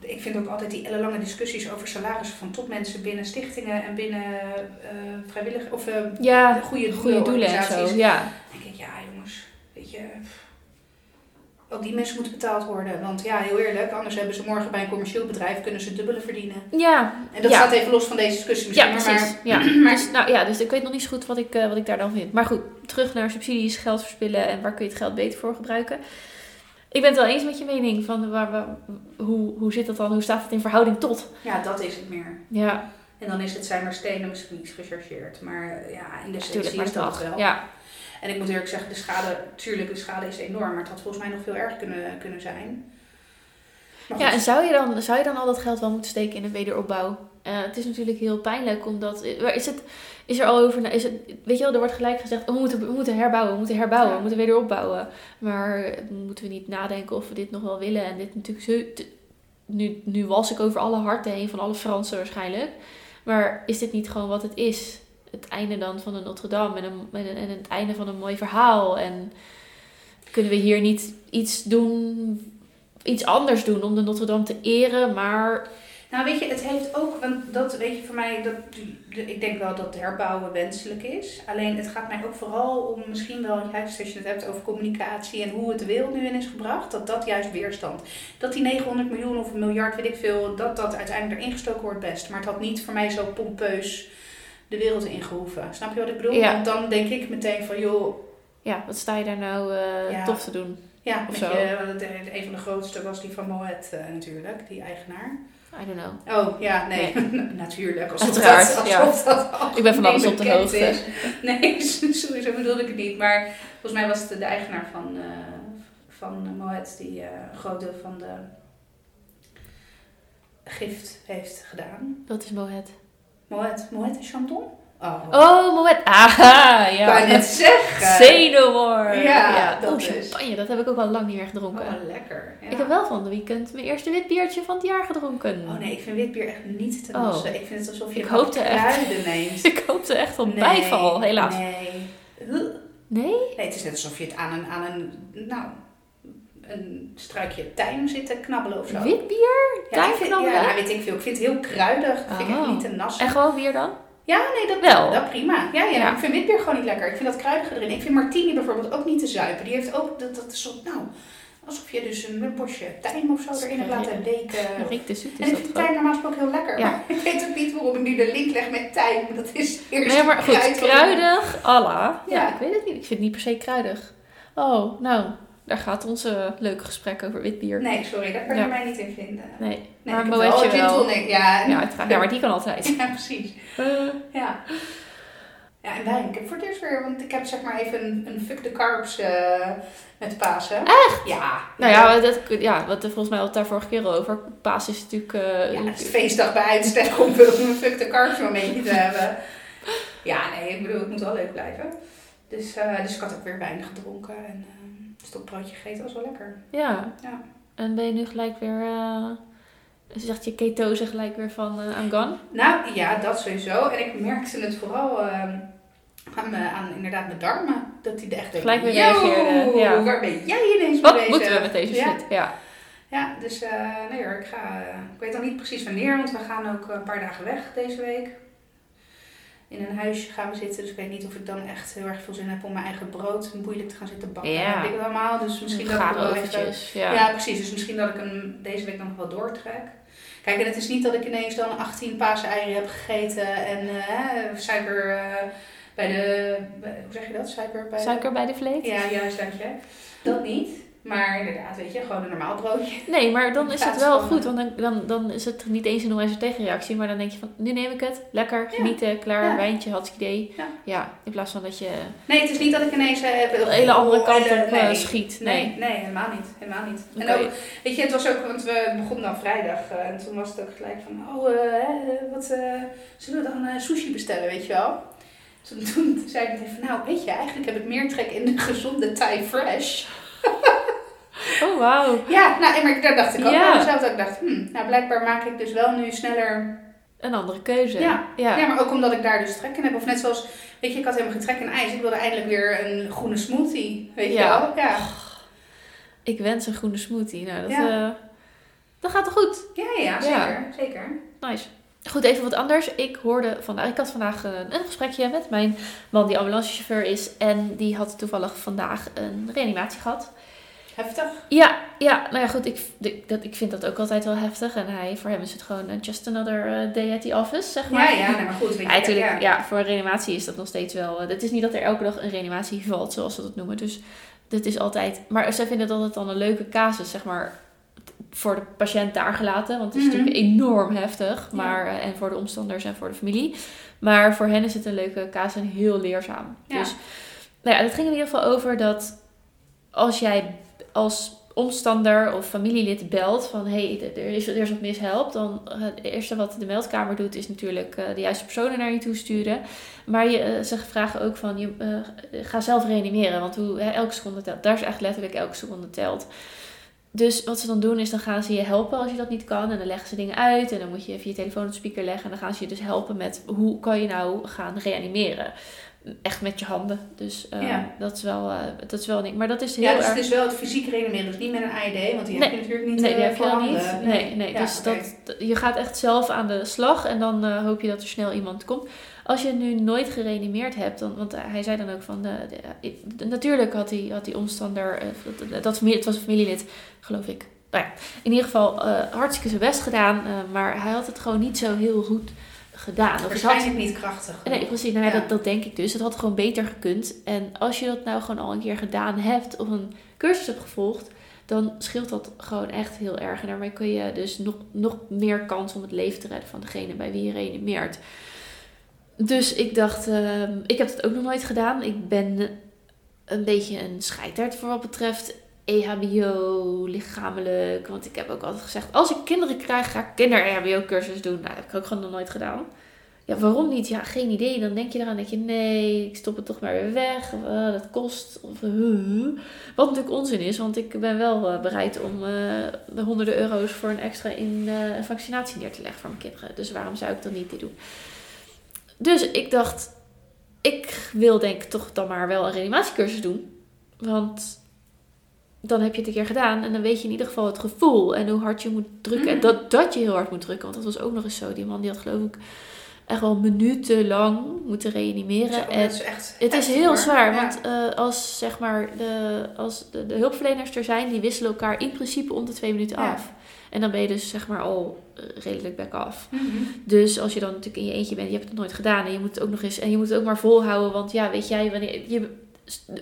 B: ik vind ook altijd die ellenlange discussies over salarissen van topmensen binnen stichtingen en binnen eh vrijwillig of eh,
A: ja,
B: goede,
A: goede doelen en zo. Ja.
B: Dan denk ik, ja jongens, weet je, ook die mensen moeten betaald worden. Want ja, heel eerlijk, anders hebben ze morgen bij een commercieel bedrijf, kunnen ze dubbele verdienen.
A: ja,
B: En dat
A: ja.
B: staat even los van deze discussie
A: Ja,
B: misschien,
A: precies.
B: maar,
A: ja.
B: maar
A: Dus, nou, ja, dus ik weet nog niet zo goed wat ik, eh, wat ik daar dan vind. Maar goed, terug naar subsidies, geld verspillen en waar kun je het geld beter voor gebruiken. Ik ben het wel eens met je mening van waar, waar- hoe, hoe zit dat dan? Hoe staat het in verhouding tot?
B: ja, dat is het meer.
A: Ja,
B: En dan is het zijn maar stenen misschien niet gechargeerd. Maar ja, in de essentie is
A: dat
B: wel.
A: Ja,
B: En ik moet eerlijk zeggen, de schade, tuurlijk, de schade is enorm. Maar het had volgens mij nog veel erger kunnen, kunnen zijn. Maar
A: ja
B: goed.
A: en zou je, dan, zou je dan al dat geld wel moeten steken in een wederopbouw? Eh, het is natuurlijk heel pijnlijk, omdat... waar Is, het, is er al over... Is het, weet je wel, er wordt gelijk gezegd... oh, we, moeten, we moeten herbouwen, we moeten herbouwen,
B: Ja.
A: we moeten wederopbouwen. Maar eh, moeten we niet nadenken of we dit nog wel willen? En dit natuurlijk... Zo, nu, nu was ik over alle harten heen van alle Fransen waarschijnlijk. Maar is dit niet gewoon wat het is? Het einde dan van de Notre Dame en, een, en, een- en het einde van een mooi verhaal. En kunnen we hier niet iets doen, iets anders doen om de Notre Dame te eren, maar
B: Nou, weet je, het heeft ook, want dat weet je voor mij, dat, ik denk wel dat herbouwen wenselijk is. Alleen het gaat mij ook vooral om misschien wel, juist als je het hebt over communicatie en hoe het de wereld nu in is gebracht, dat dat juist weerstand. Dat die 900 miljoen of een miljard, weet ik veel, dat dat uiteindelijk erin gestoken wordt best. Maar het had niet voor mij zo pompeus de wereld ingehoeven. Snap je wat ik bedoel?
A: Ja.
B: Want dan denk ik meteen van, joh,
A: ja, wat sta je daar nou eh,
B: Ja.
A: tof te doen?
B: ja,
A: Of zo.
B: je, het- een van de grootste was die van Moet eh, natuurlijk, die eigenaar.
A: I don't know.
B: Oh, ja, nee, natuurlijk. Alsof
A: Uiteraard,
B: dat,
A: ja.
B: dat
A: Ik ben van alles op de hoogte.
B: is. Nee, sowieso bedoelde ik het niet. Maar volgens mij was het de eigenaar van, eh van Moet die eh, een groot deel van de gift heeft gedaan.
A: Dat is Moët.
B: Moet, Moet en Chandon? Oh,
A: Oh,
B: ik wou
A: ja.
B: net zeggen.
A: Say no more.
B: Ja, dat
A: oh,
B: is.
A: champagne, dat heb ik ook al lang niet meer gedronken.
B: Oh, lekker. Ja.
A: Ik heb wel van de weekend mijn eerste witbiertje van het jaar gedronken.
B: Oh nee, ik vind witbier echt niet te
A: Oh.
B: lossen. Ik vind het alsof je
A: Ik hoopte echt.
B: kruiden neemt.
A: Ik hoopte echt op
B: Nee,
A: bijval, helaas.
B: Nee.
A: Nee?
B: Nee, het is net alsof je het aan een, aan een, nou, een struikje tijm zit te knabbelen of zo.
A: Witbier?
B: ja, ik vind,
A: tijmknabbelen?
B: ja, weet ik veel. Ik vind het heel kruidig. Ik vind het echt
A: Oh.
B: niet te nassen.
A: En gewoon bier dan?
B: Ja, nee, dat,
A: Wel.
B: dat prima. Ja, ja,
A: Ja.
B: ik vind witbier gewoon niet lekker. Ik vind dat kruidige erin. Ik vind martini bijvoorbeeld ook niet te zuipen. Die heeft ook, dat, dat is nou, alsof je dus een bosje tijm of zo erin hebt laten weken.
A: Riek de zoet
B: En
A: is
B: ik vind tijm normaal gesproken heel lekker.
A: Ja.
B: Maar ik weet ook niet waarom ik nu de link leg met tijm. Dat is eerst
A: Nee, maar goed,
B: kruid-
A: kruidig, alla. Ja.
B: Ja.
A: ik weet het niet. Ik vind het niet per se kruidig. Oh, nou, daar gaat onze leuke gesprek over witbier.
B: Nee, sorry, daar kan je
A: Ja.
B: mij niet in vinden.
A: Nee,
B: Nee,
A: maar een
B: heb wel
A: wel.
B: Ja,
A: Ja, uiteraard. ja, maar die kan altijd.
B: ja, precies.
A: Eh,
B: Ja. Ja, en wijn. Ik heb voor het eerst weer, want ik heb zeg maar even een, een fuck the carbs eh, met Pasen. Echt? Ja.
A: nou ja, dat, ja, wat we volgens mij het daar vorige keer al over. Paas is natuurlijk... eh,
B: Ja, het is feestdag bij uitstek om een fuck the carbs momentje te hebben. Ja, nee, ik bedoel, het moet wel leuk blijven. Dus, dus ik had ook weer weinig gedronken en eh, een stokbroodje gegeten, was wel lekker.
A: ja.
B: Ja.
A: En ben je nu gelijk weer... eh zegt je ketose gelijk weer van eh I'm gone?
B: Nou ja, dat sowieso. En ik merkte het vooral eh, aan, me, aan inderdaad mijn darmen. Dat die er echt
A: Gelijk weer
B: "Yo,
A: reageerde, ja.
B: waar ben jij ineens mee
A: Wat
B: bezig?
A: moeten we met deze
B: Ja.
A: shit? Ja.
B: Ja, dus eh, nee hoor, ik ga, ik weet nog niet precies wanneer, want we gaan ook een paar dagen weg deze week. In een huisje gaan we zitten, dus ik weet niet of ik dan echt heel erg veel zin heb om mijn eigen brood moeilijk te gaan zitten bakken.
A: Ja.
B: Dat ik allemaal, dus misschien dat ik wel even...
A: Ja.
B: Ja. precies, dus misschien dat ik hem deze week nog wel doortrek. Kijk, en het is niet dat ik ineens dan 18 paaseieren heb gegeten en eh, suiker eh, bij de, bij- hoe zeg je dat? Suiker bij de-
A: Suiker bij de vleet?
B: Ja, juist, dank je. Dat niet. Maar inderdaad, weet je, gewoon een normaal broodje.
A: Nee, maar dan is het wel goed.
B: eh,
A: Want dan, dan, dan is het niet eens een onwijze tegenreactie. Maar dan denk je van, nu neem ik het. Lekker,
B: Ja.
A: genieten, klaar,
B: Ja.
A: wijntje, hartstikke idee.
B: Ja.
A: in plaats van dat je
B: Nee, het is niet dat ik ineens eh, heb
A: een hele andere kant op eh,
B: nee.
A: schiet.
B: Nee,
A: Nee.
B: nee, helemaal niet. Helemaal niet. En ook, weet je, het was ook, want we begonnen dan vrijdag en toen was het ook gelijk van, oh, wat zullen we dan sushi bestellen, weet je wel? Toen, toen zei ik meteen van, nou, weet je, eigenlijk heb ik meer trek in de gezonde Thai fresh.
A: Oh, wauw.
B: Ja, nou, maar daar dacht ik ook
A: Ja.
B: mezelf dat ik dacht, hm, nou, blijkbaar maak ik dus wel nu sneller
A: Een andere keuze.
B: Ja.
A: ja.
B: Ja. maar ook omdat ik daar dus trek in heb. Of net zoals, weet je, ik had helemaal geen trek in ijs. Ik wilde eindelijk weer een groene smoothie. Weet je wel? Ja.
A: Ik wens een groene smoothie. Nou, dat, eh, dat gaat toch goed?
B: Ja, ja, zeker. Zeker.
A: Nice. Goed, even wat anders. Ik hoorde vandaag, ik had vandaag een gesprekje met mijn man die ambulancechauffeur is. En die had toevallig vandaag een reanimatie gehad.
B: Heftig.
A: Ja, ja, nou ja, goed. Ik, dat, ik vind dat ook altijd wel heftig. En hij, voor hem is het gewoon eh, just another eh, day at the office, zeg maar.
B: Ja, ja, nee, maar goed. Weet je,
A: Ja, natuurlijk.
B: ja.
A: Ja. voor een reanimatie is dat nog steeds wel. eh, Het is niet dat er elke dag een reanimatie valt, zoals ze dat noemen. Dus dat is altijd. Maar zij vinden dat het dan een leuke casus, zeg maar. Voor de patiënt daar gelaten. Want het is
B: Mhm.
A: natuurlijk enorm heftig. Maar, eh, En voor de omstanders en voor de familie. Maar voor hen is het een leuke casus en heel leerzaam. Dus nou ja, het ging in ieder geval over dat als jij als omstander of familielid belt van hé, hey, er, is, er is wat mishelpt, dan eh, het eerste wat de meldkamer doet is natuurlijk eh, de juiste personen naar je toe sturen. Maar je, eh, ze vragen ook van je ga zelf reanimeren, want hoe, hè, elke seconde telt. Daar is echt letterlijk elke seconde telt. Dus wat ze dan doen is dan gaan ze je helpen als je dat niet kan en dan leggen ze dingen uit en dan moet je even je telefoon op speaker leggen en dan gaan ze je dus helpen met hoe kan je nou gaan reanimeren. Echt met je handen. Dus eh,
B: Ja.
A: dat, is wel, eh, dat is wel een ding. Maar dat is heel
B: Ja, dus
A: erg...
B: het is wel het fysiek reanimeren, dus niet met een AED, want die
A: Nee.
B: heb je natuurlijk niet
A: Nee,
B: eh,
A: die heb je dan niet. Nee, nee.
B: Ja,
A: dus dat, je gaat echt zelf aan de slag en dan eh, hoop je dat er snel iemand komt. Als je nu nooit gereanimeerd hebt, dan, want hij zei dan ook van, de, de- de- natuurlijk had die, had die omstander, eh, dat, familie, het was een familielid, geloof ik. Nou ja, in ieder geval eh, hartstikke zijn best gedaan, eh, maar hij had het gewoon niet zo heel goed gedaan. Of het had,
B: Waarschijnlijk niet krachtig.
A: Nee, precies. Nou ja,
B: Ja.
A: Dat, dat denk ik dus. Het had gewoon beter gekund. En als je dat nou gewoon al een keer gedaan hebt of een cursus hebt gevolgd, dan scheelt dat gewoon echt heel erg. En daarmee kun je dus nog, nog meer kans om het leven te redden van degene bij wie je reanimeert. Dus ik dacht, ehm, ik heb het ook nog nooit gedaan. Ik ben een beetje een scheiterd voor wat betreft EHBO, lichamelijk. Want ik heb ook altijd gezegd, als ik kinderen krijg, ga ik kinder-EHBO-cursus doen. Nou, dat heb ik ook gewoon nog nooit gedaan. Ja, waarom niet? Ja, geen idee. Dan denk je eraan, denk je, nee, ik stop het toch maar weer weg. Of, eh, dat kost. Of, eh. Wat natuurlijk onzin is, want ik ben wel eh, bereid om eh, de honderden euro's voor een extra in, vaccinatie neer te leggen voor mijn kinderen. Dus waarom zou ik dat niet doen? Dus ik dacht, ik wil denk ik toch dan maar wel een reanimatiecursus doen. Want dan heb je het een keer gedaan en dan weet je in ieder geval het gevoel en hoe hard je moet drukken. En
B: Mhm.
A: dat, dat je heel hard moet drukken, want dat was ook nog eens zo. Die man die had geloof ik echt wel minutenlang moeten reanimeren.
B: Dat is echt
A: het is heel
B: hoor.
A: zwaar,
B: Ja.
A: want eh, als, zeg maar, de, als de, de hulpverleners er zijn, die wisselen elkaar in principe om de twee minuten
B: Ja.
A: af. En dan ben je dus zeg maar al eh, redelijk back af.
B: Mhm.
A: Dus als je dan natuurlijk in je eentje bent, je hebt het nooit gedaan en je moet het ook nog eens en je moet het ook maar volhouden, want ja, weet jij, wanneer je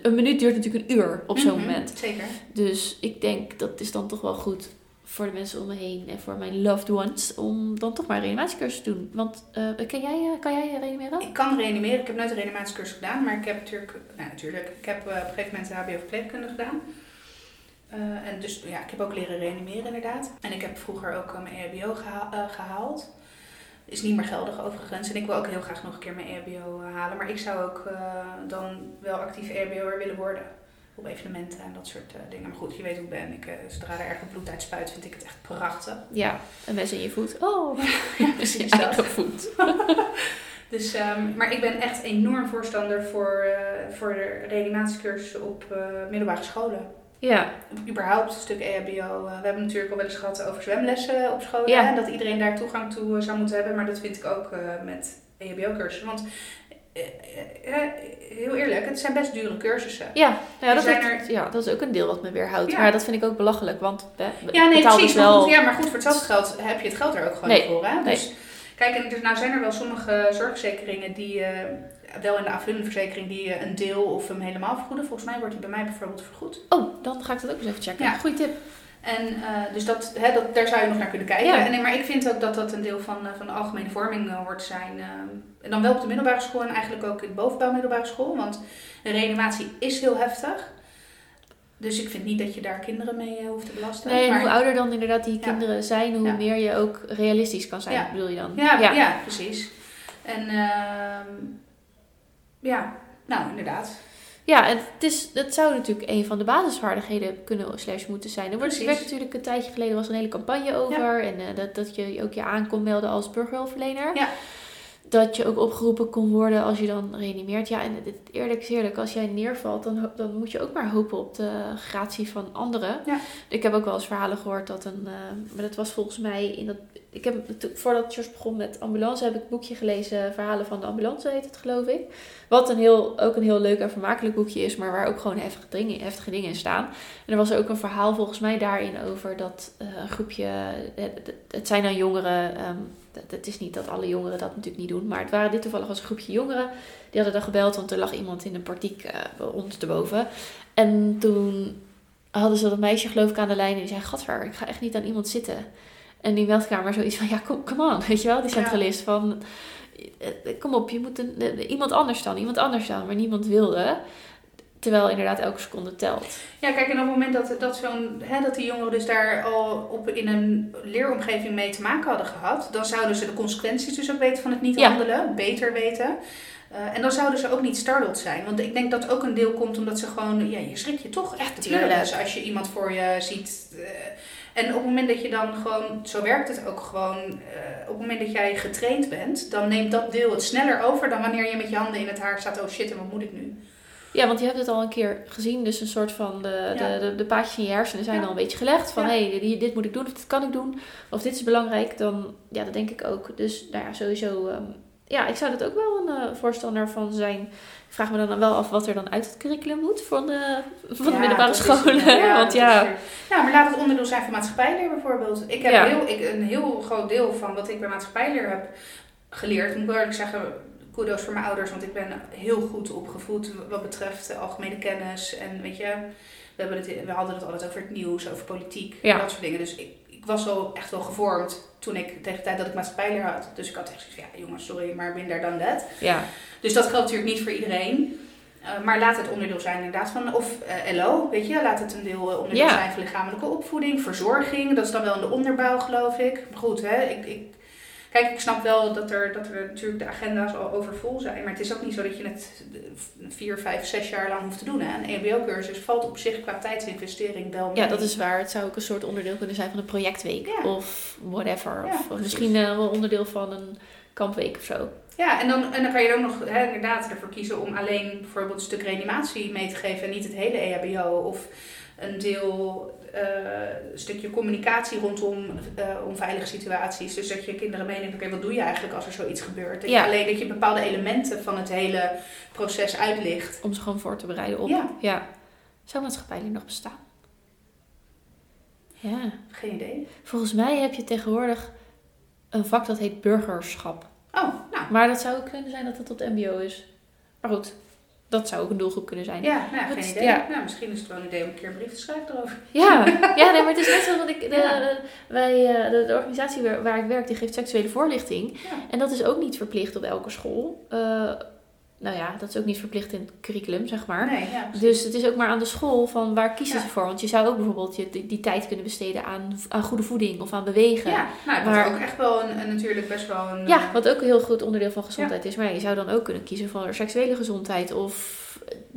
A: een minuut duurt natuurlijk een uur op zo'n
B: Mhm,
A: moment.
B: Zeker.
A: Dus ik denk dat is dan toch wel goed voor de mensen om me heen en voor mijn loved ones om dan toch maar een reanimatiecursus te doen. Want eh, ken jij, eh, kan jij reanimeren?
B: Ik kan reanimeren. Ik heb nooit een reanimatiecursus gedaan, maar ik heb natuurlijk, nou, natuurlijk, ik heb eh, op een gegeven moment de HBO verpleegkunde gedaan. En dus ja, ik heb ook leren reanimeren inderdaad. En ik heb vroeger ook mijn EHBO geha- eh, gehaald. Is niet meer geldig overigens. En ik wil ook heel graag nog een keer mijn EHBO eh, halen. Maar ik zou ook eh, dan wel actief EHBO'er willen worden. Op evenementen en dat soort eh, dingen. Maar goed, je weet hoe ik ben. Ik, eh, zodra er ergens bloed uit spuit, vind ik het echt prachtig.
A: Ja, een mes in je voet. Oh,
B: Ja, precies
A: je eigen voet.
B: Dus, ehm, maar ik ben echt enorm voorstander voor, voor de reanimatiecursussen op middelbare scholen.
A: Ja,
B: Überhaupt een stuk EHBO. eh, we hebben natuurlijk al wel eens gehad over zwemlessen op scholen.
A: Ja.
B: En dat iedereen daar toegang toe eh, zou moeten hebben. Maar dat vind ik ook eh, met EHBO-cursussen. Want eh, heel eerlijk, het zijn best dure cursussen.
A: ja, ja, dat,
B: zijn
A: ja, dat is ook een deel wat me weerhoudt.
B: Ja.
A: Maar dat vind ik ook belachelijk, want hè,
B: Ja, nee,
A: betaal
B: precies.
A: dus
B: Maar,
A: wel...
B: goed, ja, maar goed, voor hetzelfde geld heb je het geld er ook gewoon
A: Nee,
B: voor. Hè?
A: nee.
B: Dus, kijk, en dus nou zijn er wel sommige zorgverzekeringen die, wel in de aanvullende verzekering, die eh, een deel of hem helemaal vergoeden. Volgens mij wordt die bij mij bijvoorbeeld vergoed.
A: Oh, dan ga ik dat ook eens even checken.
B: Ja.
A: Goeie tip.
B: En eh, dus dat, hè, dat, daar zou je nog naar kunnen kijken.
A: Ja.
B: En, nee, maar ik vind ook dat dat een deel van, eh, van de algemene vorming hoort te zijn. en dan wel op de middelbare school en eigenlijk ook in de bovenbouw middelbare school. Want een reanimatie is heel heftig. Dus ik vind niet dat je daar kinderen mee hoeft te belasten.
A: Nee,
B: Maar-
A: hoe ouder dan inderdaad die
B: Ja.
A: kinderen zijn, hoe
B: Ja.
A: meer je ook realistisch kan zijn, bedoel je dan?
B: Ja, ja.
A: ja.
B: precies. En ehm, ja, nou inderdaad.
A: Ja, en het, is, het zou natuurlijk een van de basisvaardigheden kunnen slash moeten zijn. Er wordt, er werd natuurlijk een tijdje geleden was een hele campagne over. En eh, dat, dat je ook je aan kon melden als burgerhulpverlener.
B: Ja.
A: Dat je ook opgeroepen kon worden als je dan reanimeert. Ja, en het, eerlijk is eerlijk, als jij neervalt, dan, dan moet je ook maar hopen op de gratie van anderen.
B: Ja.
A: Ik heb ook wel eens verhalen gehoord dat een... eh, maar dat was volgens mij in dat... Ik heb, voordat Jos begon met ambulance, heb ik een boekje gelezen. Verhalen van de ambulance heet het, geloof ik. Wat een heel, ook een heel leuk en vermakelijk boekje is, maar waar ook gewoon heftige dingen, heftige dingen in staan. En er was ook een verhaal volgens mij daarin over dat eh, een groepje, het, het- het zijn dan jongeren, ehm, het, is niet dat alle jongeren dat natuurlijk niet doen, maar het waren dit toevallig als een groepje jongeren. Die hadden dan gebeld, want er lag iemand in een partiek eh ondersteboven. En toen hadden ze dat meisje geloof ik aan de lijn en die zei, gadver, ik ga echt niet aan iemand zitten. En die meldkamer zoiets van, ja, kom, come on, weet je wel, die
B: Ja.
A: centralist van... eh, eh, Kom op, je moet een, iemand anders dan, iemand anders dan. Maar niemand wilde. Terwijl inderdaad elke seconde telt.
B: Ja, kijk, en op het moment dat, dat, zo'n, hè, dat die jongeren dus daar al op, in een leeromgeving mee te maken hadden gehad, dan zouden ze de consequenties dus ook weten van het niet
A: Ja.
B: handelen, beter weten. Eh, en dan zouden ze ook niet startled zijn. Want ik denk dat ook een deel komt omdat ze gewoon, ja, je schrik je toch echt
A: tuurlijk.
B: tuurlijk als je iemand voor je ziet. eh, en op het moment dat je dan gewoon, zo werkt het ook gewoon, eh, op het moment dat jij getraind bent, dan neemt dat deel het sneller over dan wanneer je met je handen in het haar staat, oh shit, en wat moet ik nu?
A: Ja, want je hebt het al een keer gezien. Dus een soort van de,
B: Ja.
A: de, de, de paadjes in je hersenen zijn
B: Ja.
A: al een beetje gelegd. Van
B: Ja.
A: hé, hey, dit, moet ik doen of dit kan ik doen. Of dit is belangrijk. Dan, ja, dat denk ik ook. Dus nou ja, sowieso. ehm, ja, ik zou dat ook wel een eh, voorstander van zijn. Ik vraag me dan wel af wat er dan uit het curriculum moet van de, van de
B: Ja,
A: middelbare
B: is-
A: scholen. Want ja,
B: is er. ja, maar laat het onderdeel zijn van maatschappijleer bijvoorbeeld. Ik heb
A: Ja.
B: heel, ik, een heel groot deel van wat ik bij maatschappijleer heb geleerd. Moet ik eerlijk zeggen, kudos voor mijn ouders, want ik ben heel goed opgevoed wat betreft de algemene kennis. En weet je, we, hebben het, we hadden het altijd over het nieuws, over politiek,
A: Ja.
B: dat soort dingen. Dus ik, ik was al echt wel gevormd toen ik tegen de tijd dat ik maatschappijleer had. Dus ik had echt zoiets van, ja jongens, sorry, maar minder dan dat.
A: ja,
B: Dus dat geldt natuurlijk niet voor iedereen. Eh, maar laat het onderdeel zijn inderdaad van, of eh, LO, weet je, laat het een deel eh, onderdeel
A: Ja.
B: zijn van lichamelijke opvoeding, verzorging, dat is dan wel in de onderbouw geloof ik. Maar goed, hè, ik, ik, kijk, ik snap wel dat er, dat er natuurlijk de agenda's al overvol zijn, maar het is ook niet zo dat je het vier, vijf, zes jaar lang hoeft te doen. Hè. Een EBO-cursus valt op zich qua tijdsinvestering wel mee.
A: ja, dat is waar. Het zou ook een soort onderdeel kunnen zijn van een projectweek.
B: Ja.
A: Of whatever.
B: Ja,
A: of, misschien eh, wel onderdeel van een kampweek of zo.
B: Ja, en dan, en dan kan je ook nog hè, inderdaad ervoor kiezen om alleen bijvoorbeeld een stuk reanimatie mee te geven en niet het hele EHBO. Of een deel eh, een stukje communicatie rondom eh, onveilige situaties. Dus dat je kinderen meeneemt, oké, wat doe je eigenlijk als er zoiets gebeurt? Dat je
A: Ja.
B: alleen dat je bepaalde elementen van het hele proces uitlicht.
A: Om ze gewoon voor te bereiden op.
B: Ja.
A: ja. Zou maatschappij nog bestaan? Ja.
B: Geen idee.
A: Volgens mij heb je tegenwoordig een vak dat heet burgerschap.
B: Oh, nou.
A: Maar dat zou ook kunnen zijn dat het op de mbo is. Maar goed, dat zou ook een doelgroep kunnen zijn.
B: Ja, nou, geen idee.
A: ja.
B: Nou, misschien is het wel een idee om een keer een brief te schrijven erover.
A: Ja, ja nee, maar het is net zo, want ik, de, wij, eh, de, de organisatie waar, ik werk, die geeft seksuele voorlichting.
B: Ja.
A: En dat is ook niet verplicht op elke school. Eh, nou ja, dat is ook niet verplicht in het curriculum, zeg maar.
B: Nee, ja.
A: Dus het is ook maar aan de school van waar kiezen
B: Ja.
A: ze voor. Want je zou ook bijvoorbeeld je, die, die tijd kunnen besteden aan, aan goede voeding of aan bewegen.
B: Ja, nou, dat
A: Maar-
B: is ook echt wel een, een- natuurlijk best wel een...
A: Ja, wat ook een heel goed onderdeel van gezondheid is. Maar je zou dan ook kunnen kiezen voor seksuele gezondheid of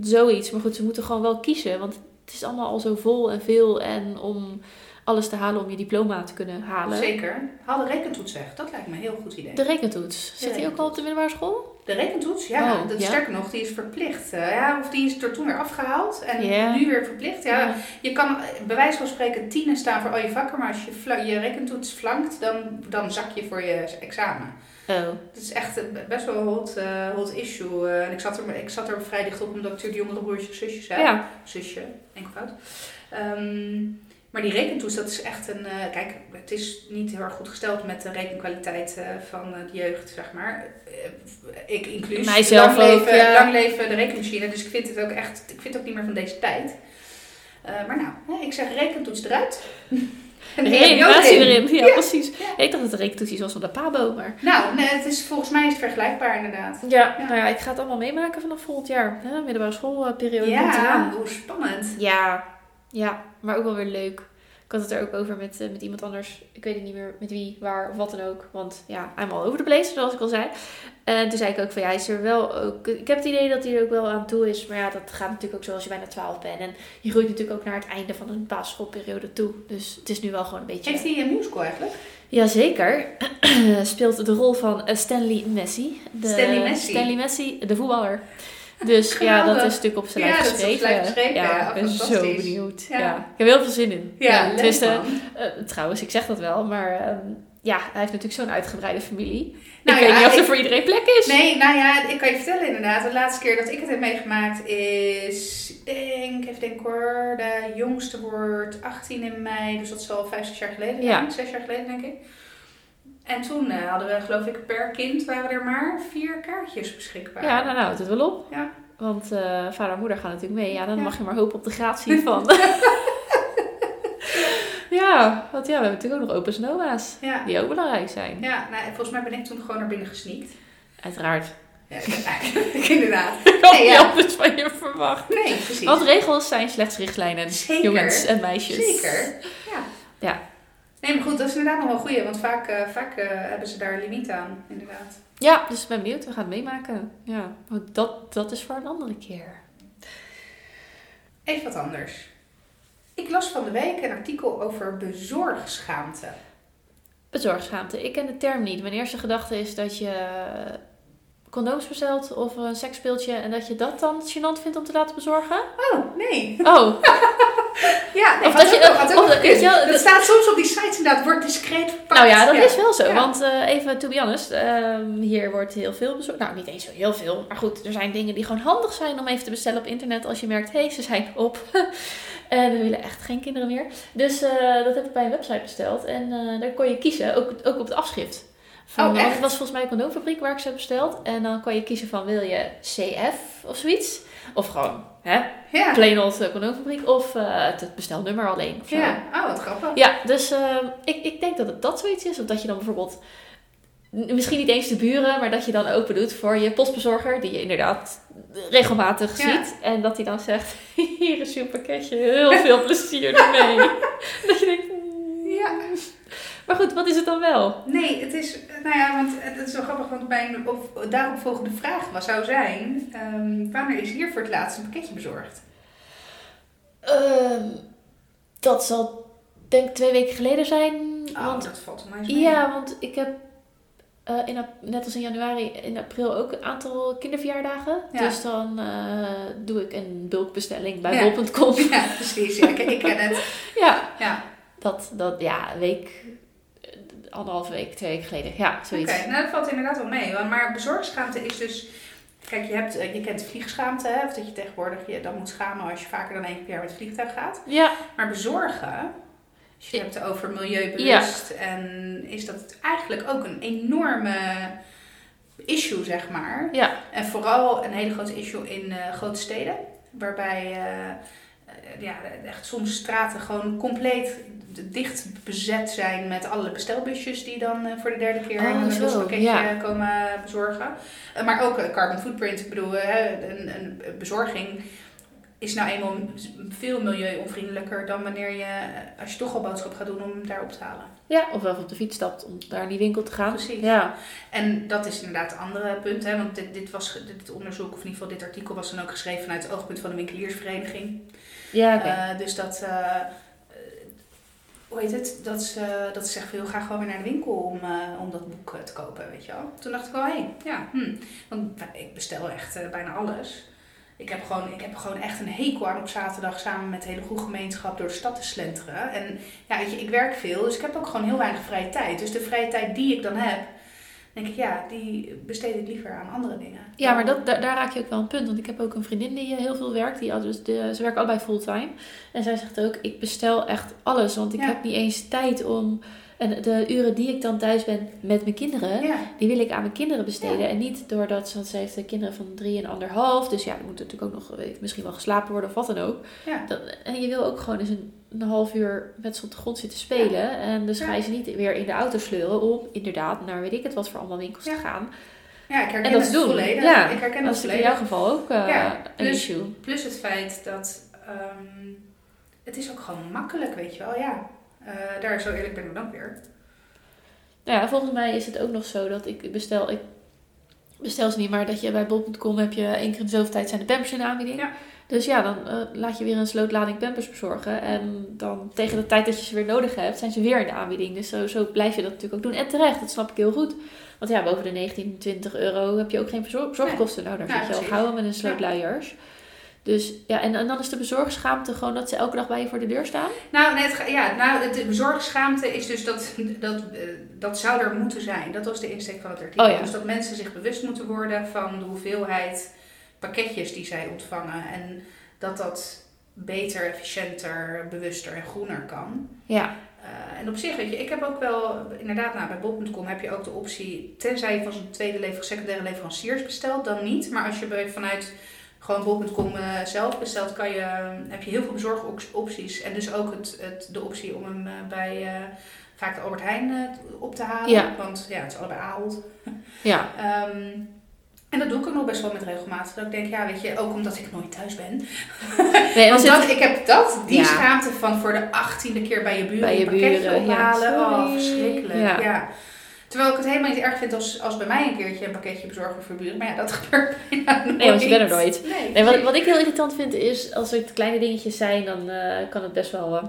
A: zoiets. Maar goed, ze moeten gewoon wel kiezen. Want het is allemaal al zo vol en veel. En om alles te halen om je diploma te kunnen halen.
B: Zeker. Haal de rekentoets weg. Dat lijkt me een heel goed idee.
A: De rekentoets. Zit die ook al op de middelbare school?
B: De rekentoets, ja.
A: Oh,
B: dat,
A: ja?
B: Sterker nog, die is verplicht. eh, ja, of die is er toen weer afgehaald en nu weer verplicht. Ja, Je kan eh, bij wijze van spreken tienen staan voor al je vakken, maar als je je rekentoets flankt, dan, dan zak je voor je examen.
A: Oh.
B: Het is echt een best wel een hot, eh, hot issue. eh, en ik zat, er, ik zat er vrij dicht op, omdat ik natuurlijk jongere broertjes en zusjes heb.
A: Ja.
B: Zusje, enkelvoud. Ehm maar die rekentoets, dat is echt een... eh, kijk, het is niet heel erg goed gesteld met de rekenkwaliteit eh, van eh, de jeugd, zeg maar. Ik inclusief.
A: Mijzelf
B: lang
A: ook,
B: leven,
A: ja.
B: lang leven de rekenmachine. Dus ik vind het ook echt... Ik vind het ook niet meer van deze tijd. Maar nou, hè, ik zeg rekentoets eruit. En
A: De reanimatie erin. Ja,
B: Ja.
A: precies.
B: Ja.
A: Ik dacht dat de rekentoets iets was van de Pabo, maar...
B: Nou, nee, het is, volgens mij is het vergelijkbaar inderdaad.
A: Ja,
B: Ja.
A: nou ja, ik ga het allemaal meemaken vanaf volgend jaar. Hè? Middelbare schoolperiode
B: Ja, hoe spannend.
A: Ja, ja, maar ook wel weer leuk. Ik had het er ook over met, eh, met iemand anders. Ik weet het niet meer met wie, waar of wat dan ook. Want ja, I'm all over the place, zoals ik al zei. En toen zei ik ook van ja, is er wel ook... Ik heb het idee dat hij er ook wel aan toe is. Maar ja, dat gaat natuurlijk ook zo als je bijna 12 bent. En je groeit natuurlijk ook naar het einde van een basisschoolperiode toe. Dus het is nu wel gewoon een beetje...
B: Heeft hij een musical eigenlijk?
A: Jazeker. Speelt de rol van eh, Stanley Messi. De,
B: Stanley Messi?
A: Stanley Messi, de voetballer. Dus ja, dat is natuurlijk op zijn
B: Ja,
A: lijf geschreven.
B: geschreven, ja,
A: ik ben zo benieuwd.
B: Ja.
A: Ja. Ik heb heel veel zin in.
B: Ja,
A: eh, trouwens, ik zeg dat wel, maar ehm, ja, hij heeft natuurlijk zo'n uitgebreide familie.
B: Nou
A: ik
B: ja,
A: weet niet of er
B: ik-
A: voor iedereen plek is.
B: Nee, nou ja, ik kan je vertellen inderdaad. De laatste keer dat ik het heb meegemaakt is, ik denk, even denken hoor, de jongste wordt 18 in mei. Dus dat is al 5, 6 jaar geleden
A: Ja.
B: zijn. 6 jaar geleden denk ik. En toen eh, hadden we geloof ik per kind waren er maar vier kaartjes beschikbaar.
A: Ja, nou, nou, houdt het wel op.
B: Ja.
A: Want eh, vader en moeder gaan natuurlijk mee. Ja, dan
B: Ja.
A: mag je maar hopen op de gratie van. ja, want ja, we hebben natuurlijk ook nog open noma's.
B: Ja.
A: Die ook belangrijk zijn.
B: Ja, nou, volgens mij ben ik toen gewoon naar binnen gesneakt.
A: Uiteraard.
B: Ja, inderdaad.
A: Ik had
B: Nee, ja.
A: van je verwacht.
B: Nee, precies.
A: Want regels zijn slechts richtlijnen,
B: Zeker.
A: jongens en meisjes.
B: Zeker. Ja.
A: Ja.
B: Nee, maar goed, dat is inderdaad nog wel goed, want vaak, eh, vaak eh, hebben ze daar een limiet aan, inderdaad.
A: Ja, dus ik ben benieuwd. We gaan het meemaken. Ja, want dat, dat is voor een andere keer.
B: Even wat anders. Ik las van de week een artikel over bezorgschaamte.
A: Bezorgschaamte. Ik ken de term niet. Mijn eerste gedachte is dat je condooms bestelt of een seksspeeltje en dat je dat dan gênant vindt om te laten bezorgen.
B: Oh, nee.
A: Oh,
B: Ja, nee,
A: Of dat je-
B: nog-
A: of
B: nog
A: dat- je
B: staat soms op die sites inderdaad, wordt discreet verpakt.
A: nou ja, dat is wel zo.
B: Ja.
A: Want eh, even to be honest, ehm, hier wordt heel veel bezorgd. Nou, niet eens zo heel veel. Maar goed, er zijn dingen die gewoon handig zijn om even te bestellen op internet als je merkt, hé, hey, ze zijn op. en we willen echt geen kinderen meer. Dus eh, dat heb ik bij een website besteld. En eh, daar kon je kiezen, ook, ook op het afschrift. Van,
B: Oh, echt?
A: het was volgens mij een condoomfabriek waar ik ze heb besteld. En dan kon je kiezen van, wil je CF of zoiets? Of gewoon, hè,
B: Ja.
A: plain old eh, condoomfabriek. Of eh, het bestelnummer alleen. Of zo.
B: ja, oh wat grappig.
A: Ja, dus ehm, ik, ik denk dat het dat zoiets is. Of dat je dan bijvoorbeeld, misschien niet eens de buren, maar dat je dan open doet voor je postbezorger, die je inderdaad regelmatig
B: Ja.
A: ziet. En dat hij dan zegt, hier is je pakketje, heel veel plezier ermee. dat je denkt. Maar goed, wat is het dan wel?
B: Nee, het is, nou ja, want het is wel grappig, want mijn op, daaropvolgende vraag was, zou zijn, ehm, wanneer is hier voor het laatst een pakketje bezorgd?
A: Ehm, dat zal denk ik twee weken geleden zijn.
B: Oh,
A: want
B: dat valt mij mee.
A: Ja, want ik heb eh, in, net als in januari, in april ook een aantal kinderverjaardagen.
B: Ja.
A: Dus dan eh, doe ik een bulkbestelling bij
B: Ja.
A: bol.com.
B: Ja, precies. Ja, ik, ik ken het.
A: ja,
B: Ja.
A: dat, dat, ja, een week, anderhalve week, twee weken geleden. Ja,
B: Oké,
A: zoiets.
B: nou dat valt inderdaad wel mee. Maar bezorgschaamte is dus... Kijk, je, hebt, eh, je kent vliegschaamte, hè? Of dat je tegenwoordig je dan moet schamen als je vaker dan één keer per jaar met het vliegtuig gaat.
A: Ja,
B: Maar bezorgen, als je het hebt over milieubewust, en is dat eigenlijk ook een enorme issue, zeg maar.
A: ja,
B: En vooral een hele grote issue in eh, grote steden, waarbij eh, ja, echt soms straten gewoon compleet dicht bezet zijn met alle bestelbusjes die dan eh, voor de derde keer
A: Oh,
B: een
A: zo,
B: lospakketje
A: ja.
B: komen bezorgen. Eh, maar ook eh, carbon footprint, ik bedoel, eh, een, een bezorging is nou eenmaal veel milieuonvriendelijker dan wanneer je, eh, als je toch al boodschap gaat doen, om hem daar op te halen.
A: ja, of wel op de fiets stapt om naar die winkel te gaan.
B: Precies.
A: Ja,
B: En dat is inderdaad het andere punt, hè, want dit, dit, was, dit onderzoek, of in ieder geval dit artikel, was dan ook geschreven vanuit het oogpunt van de winkeliersvereniging.
A: Ja.
B: Eh, dus dat, eh, hoe heet het, dat ze, dat ze zeggen van, ga gewoon weer naar de winkel om, eh, om dat boek te kopen, weet je wel. Toen dacht ik wel, hé, hey, ja, hm. want ik bestel echt bijna alles. Ik heb, gewoon, ik heb gewoon echt een hekel aan op zaterdag samen met de hele goede gemeenschap door de stad te slenteren. En ja, weet je, ik werk veel, dus ik heb ook gewoon heel weinig vrije tijd. Dus de vrije tijd die ik dan heb, denk ik, ja, die besteed ik liever aan andere dingen.
A: Ja, maar dat, daar, daar raak je ook wel een punt. Want ik heb ook een vriendin die eh, heel veel werkt. Die, dus de, ze werken allebei fulltime. En zij zegt ook, ik bestel echt alles. Want ik
B: Ja.
A: heb niet eens tijd om... En de uren die ik dan thuis ben met mijn kinderen...
B: Ja,
A: Die wil ik aan mijn kinderen besteden.
B: Ja.
A: En niet doordat ze, want ze heeft kinderen van drie en anderhalf. Dus ja, er moet natuurlijk ook nog eh, misschien wel geslapen worden of wat dan ook.
B: ja.
A: En je wil ook gewoon eens een, een half uur met ze op de grond zitten spelen. En dus ga je ze niet weer in de auto sleuren om inderdaad naar weet ik het wat voor allemaal winkels te gaan.
B: ja, ik herken
A: En dat
B: het
A: doen.
B: volledig.
A: Ja,
B: ik herken
A: dat is in jouw geval ook eh, een issue.
B: Plus het feit dat ehm, het is ook gewoon makkelijk, weet je wel. Ja, Eh, daar zo eerlijk ben ik dan weer.
A: Nou ja, volgens mij is het ook nog zo dat ik bestel, ik bestel ze niet, maar dat je bij bol.com heb je één keer in de zoveel tijd zijn de pampers in de aanbieding.
B: Ja.
A: Dus ja, dan eh, laat je weer een slootlading pampers bezorgen. En dan tegen de tijd dat je ze weer nodig hebt, zijn ze weer in de aanbieding. Dus zo, zo blijf je dat natuurlijk ook doen. En terecht, dat snap ik heel goed. Want ja, boven de 19, 20 euro heb je ook geen bezor- bezorgkosten. Nou, daar zit je al gauw met een sloot luiers. Dus ja, en, en dan is de bezorgschaamte gewoon dat ze elke dag bij je voor de deur staan.
B: Nou, ga- ja, nou, het- de bezorgschaamte is dus dat, dat, eh, dat zou er moeten zijn. Dat was de insteek van het artikel.
A: Oh ja.
B: Dus dat mensen zich bewust moeten worden van de hoeveelheid pakketjes die zij ontvangen. En dat dat beter, efficiënter, bewuster en groener kan.
A: Ja,
B: Eh, en op zich, weet je, ik heb ook wel, inderdaad, nou, bij bol.com heb je ook de optie, tenzij je van zo'n tweede lever, secundaire leveranciers bestelt, dan niet. Maar als je vanuit gewoon bol.com eh, zelf bestelt, kan je, heb je heel veel bezorgopties. En dus ook het, het, de optie om hem eh, bij eh, vaak de Albert Heijn op te halen.
A: Ja.
B: Want ja, het is allebei Ahold.
A: ja.
B: Ehm, en dat doe ik ook nog best wel met regelmatig. Dat ik denk, ja, weet je, ook omdat ik nooit thuis ben.
A: Nee,
B: Want dat, ik heb dat, die
A: Ja.
B: schaamte van voor de achttiende keer bij je buren
A: Bij je
B: een pakketje
A: buren, ja.
B: ophalen. oh, verschrikkelijk.
A: Ja.
B: Terwijl ik het helemaal niet erg vind als, als bij mij een keertje een pakketje bezorgen voor buren. Maar ja, dat gebeurt bijna nooit.
A: Nee, want je bent er nooit.
B: Nee,
A: Nee, wat, wat ik heel irritant vind is, als het kleine dingetjes zijn, dan eh, kan het best wel... eh,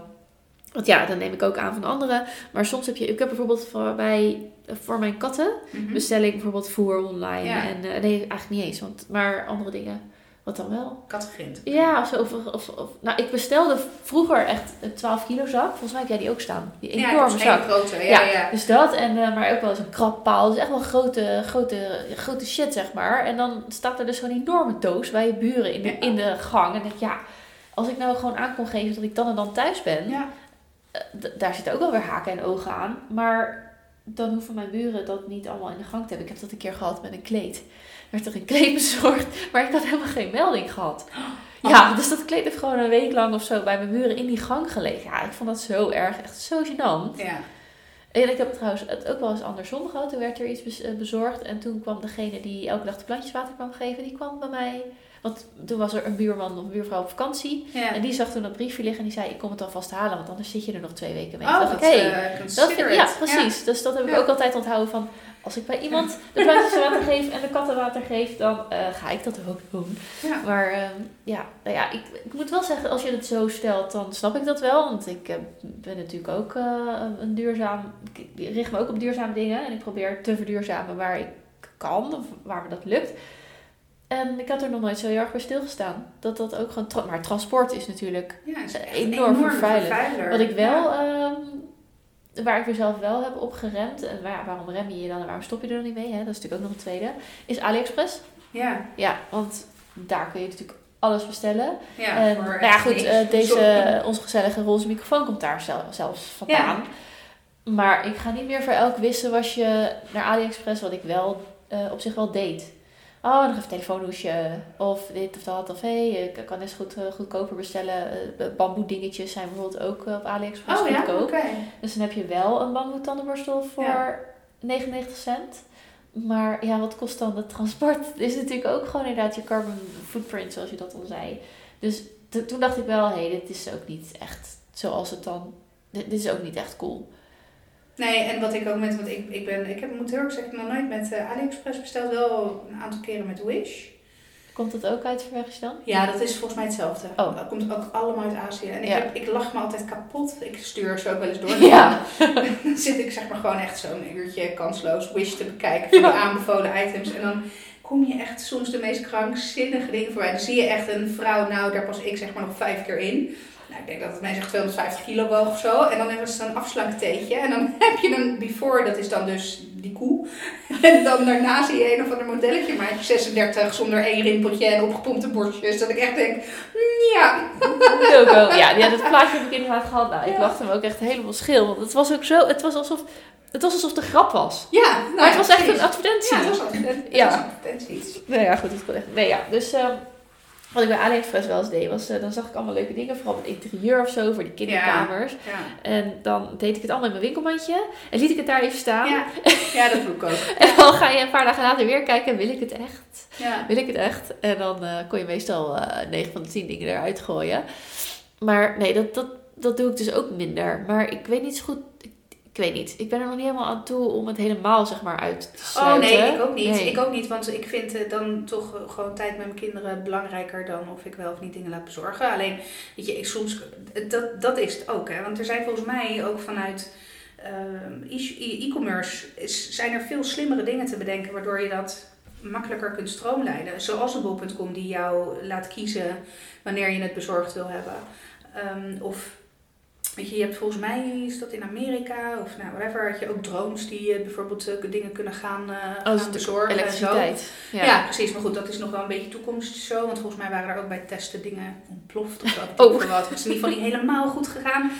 A: want ja, dan neem ik ook aan van anderen. Maar soms heb je... Ik heb bijvoorbeeld voor, bij, voor mijn katten
B: Mhm.
A: bestel ik bijvoorbeeld voer online.
B: Ja.
A: En, eh, nee, eigenlijk niet eens. Want, maar andere dingen. Wat dan wel?
B: Kattegrind.
A: Ja, of zo. Of, of, of- nou, ik bestelde vroeger echt een 12 kilo zak. Volgens mij heb jij die ook staan. Die
B: Ja,
A: enorme
B: ik
A: zak.
B: grote. Ja,
A: Ja,
B: ja.
A: Dus dat, en, eh, maar ook wel eens een krabpaal. Dus echt wel grote, grote, grote shit, zeg maar. En dan staat er dus zo'n enorme doos bij je buren in de,
B: Ja.
A: in de gang. En denk ik, ja, als ik nou gewoon aan kon geven dat ik dan en dan thuis ben,
B: Ja.
A: eh, daar zitten ook wel weer haken en ogen aan. Maar dan hoeven mijn buren dat niet allemaal in de gang te hebben. Ik heb dat een keer gehad met een kleed. Er werd er een kleed bezorgd, maar ik had helemaal geen melding gehad. Ja, dus dat kleed heeft gewoon een week lang of zo bij mijn buren in die gang gelegen. Ja, ik vond dat zo erg, echt zo gênant.
B: Ja.
A: En ik heb trouwens het ook wel eens andersom gehad. Toen werd er iets eh, bezorgd. En toen kwam degene die elke dag de plantjes water kwam geven, die kwam bij mij. Want toen was er een buurman of een buurvrouw op vakantie.
B: Ja.
A: En die zag toen dat briefje liggen en die zei, ik kom het alvast halen, want anders zit je er nog twee weken mee.
B: Oh,
A: Toen
B: dat
A: dacht ik, hey,
B: eh,
A: dat vind, ja, precies. Dus dat heb ik
B: Ja.
A: ook altijd onthouden van, als ik bij iemand de plantjes water geef en de katten water geef, dan eh, ga ik dat ook doen.
B: Ja.
A: Maar ehm, ja, nou ja ik, ik moet wel zeggen, als je het zo stelt, dan snap ik dat wel. Want ik eh, ben natuurlijk ook eh, een duurzaam, ik richt me ook op duurzame dingen. En ik probeer te verduurzamen waar ik kan, of waar me dat lukt. En ik had er nog nooit zo heel erg bij stilgestaan. Dat dat ook gewoon... tra- maar transport is natuurlijk
B: Ja, is
A: Enorm vervuiler.
B: vervuiler.
A: Wat ik wel,
B: Ja.
A: ehm, waar ik mezelf wel heb opgeremd, en waar, waarom rem je je dan en waarom stop je er dan niet mee, hè? dat is natuurlijk ook nog een tweede, is AliExpress.
B: Ja,
A: Ja, want daar kun je natuurlijk alles bestellen.
B: ja,
A: en,
B: voor
A: nou ja, goed, eh, deze, onze gezellige roze microfoon komt daar zel- zelfs vandaan. Maar ik ga niet meer voor elk wisselwasje naar AliExpress, wat ik wel op zich wel deed. Oh, nog even telefoonhoesje. Of dit of dat. Of hé, hey, ik kan eens goed, eh, goedkoper bestellen. Eh, bamboe dingetjes zijn bijvoorbeeld ook eh, op AliExpress
B: Oh ja,
A: goedkoop.
B: oké.
A: Dus dan heb je wel een bamboe tandenborstel voor
B: Ja.
A: 99 cent. Maar ja, wat kost dan het transport? Dit is natuurlijk ook gewoon inderdaad je carbon footprint, zoals je dat al zei. Dus toen dacht ik wel, hé, hey, dit is ook niet echt zoals het dan... Dit, dit is ook niet echt cool.
B: Nee, en wat ik ook met, want ik, ik ben, ik heb, moet heel erg zeggen, nog nooit met eh, AliExpress besteld, wel een aantal keren met Wish.
A: Komt dat ook uit Verwegens dan?
B: Ja, dat is volgens mij hetzelfde.
A: Oh.
B: Dat komt ook allemaal uit Azië. En ik,
A: Ja.
B: heb, ik lach me altijd kapot. Ik stuur ze ook wel eens door.
A: Ja.
B: Dan zit ik zeg maar gewoon echt zo'n uurtje kansloos Wish te bekijken van de aanbevolen items. En dan kom je echt soms de meest krankzinnige dingen voorbij. Dan zie je echt een vrouw, nou daar pas ik zeg maar nog vijf keer in. Nou, ik denk dat het mij zegt 250 kilo woog of zo. En dan hebben ze een afslanktheetje. En dan heb je een before, dat is dan dus die koe. En dan daarna zie je een of ander modelletje, maatje 36, zonder één rimpeltje en opgepompte borstjes. Dat ik echt denk, mm, ja.
A: Ja, ja, dat plaatje heb ik inderdaad gehad. Nou, ik
B: Ja.
A: lachte me ook echt helemaal schil. Want het was ook zo... Het was alsof... Het was alsof een grap was.
B: Ja, nou
A: Maar het was echt een advertentie.
B: Ja, het was advertentie.
A: Ja. Nee, ja, goed. Het kon echt... Nee, ja. Dus ehm, wat ik bij AliExpress wel eens deed, was... eh, dan zag ik allemaal leuke dingen. Vooral met interieur of zo, voor die kinderkamers.
B: Ja.
A: En dan deed ik het allemaal in mijn winkelmandje. En liet ik het daar even staan.
B: Ja. ja, dat doe ik ook.
A: En dan ga je een paar dagen later weer kijken. Wil ik het echt?
B: Ja.
A: Wil ik het echt? En dan eh, kon je meestal eh 9 van de 10 dingen eruit gooien. Maar nee, dat, dat, dat doe ik dus ook minder. Maar ik weet niet zo goed. Ik, weet niet. Ik ben er nog niet helemaal aan toe om het helemaal zeg maar uit te
B: Oh
A: sluiten.
B: nee, ik ook niet.
A: Nee.
B: Ik ook niet, want ik vind dan toch gewoon tijd met mijn kinderen belangrijker dan of ik wel of niet dingen laat bezorgen. Alleen, weet je, ik soms, dat, dat is het ook hè. Want er zijn volgens mij ook vanuit ehm, e- e-commerce zijn er veel slimmere dingen te bedenken waardoor je dat makkelijker kunt stroomlijnen. Zoals een bol.com die jou laat kiezen wanneer je het bezorgd wil hebben. Ehm, of Weet je, je hebt volgens mij, is dat in Amerika of nou, whatever, had je ook drones die eh, bijvoorbeeld eh, dingen kunnen gaan,
A: Oh, dat is
B: gaan
A: natuurlijk
B: bezorgen en zo.
A: Elektriciteit.
B: Ja.
A: Ja.
B: precies. Maar goed, dat is nog wel een beetje toekomst zo. Want volgens mij waren er ook bij testen dingen ontploft of zo.
A: Oh.
B: Of wat. Het is in ieder geval niet helemaal goed gegaan.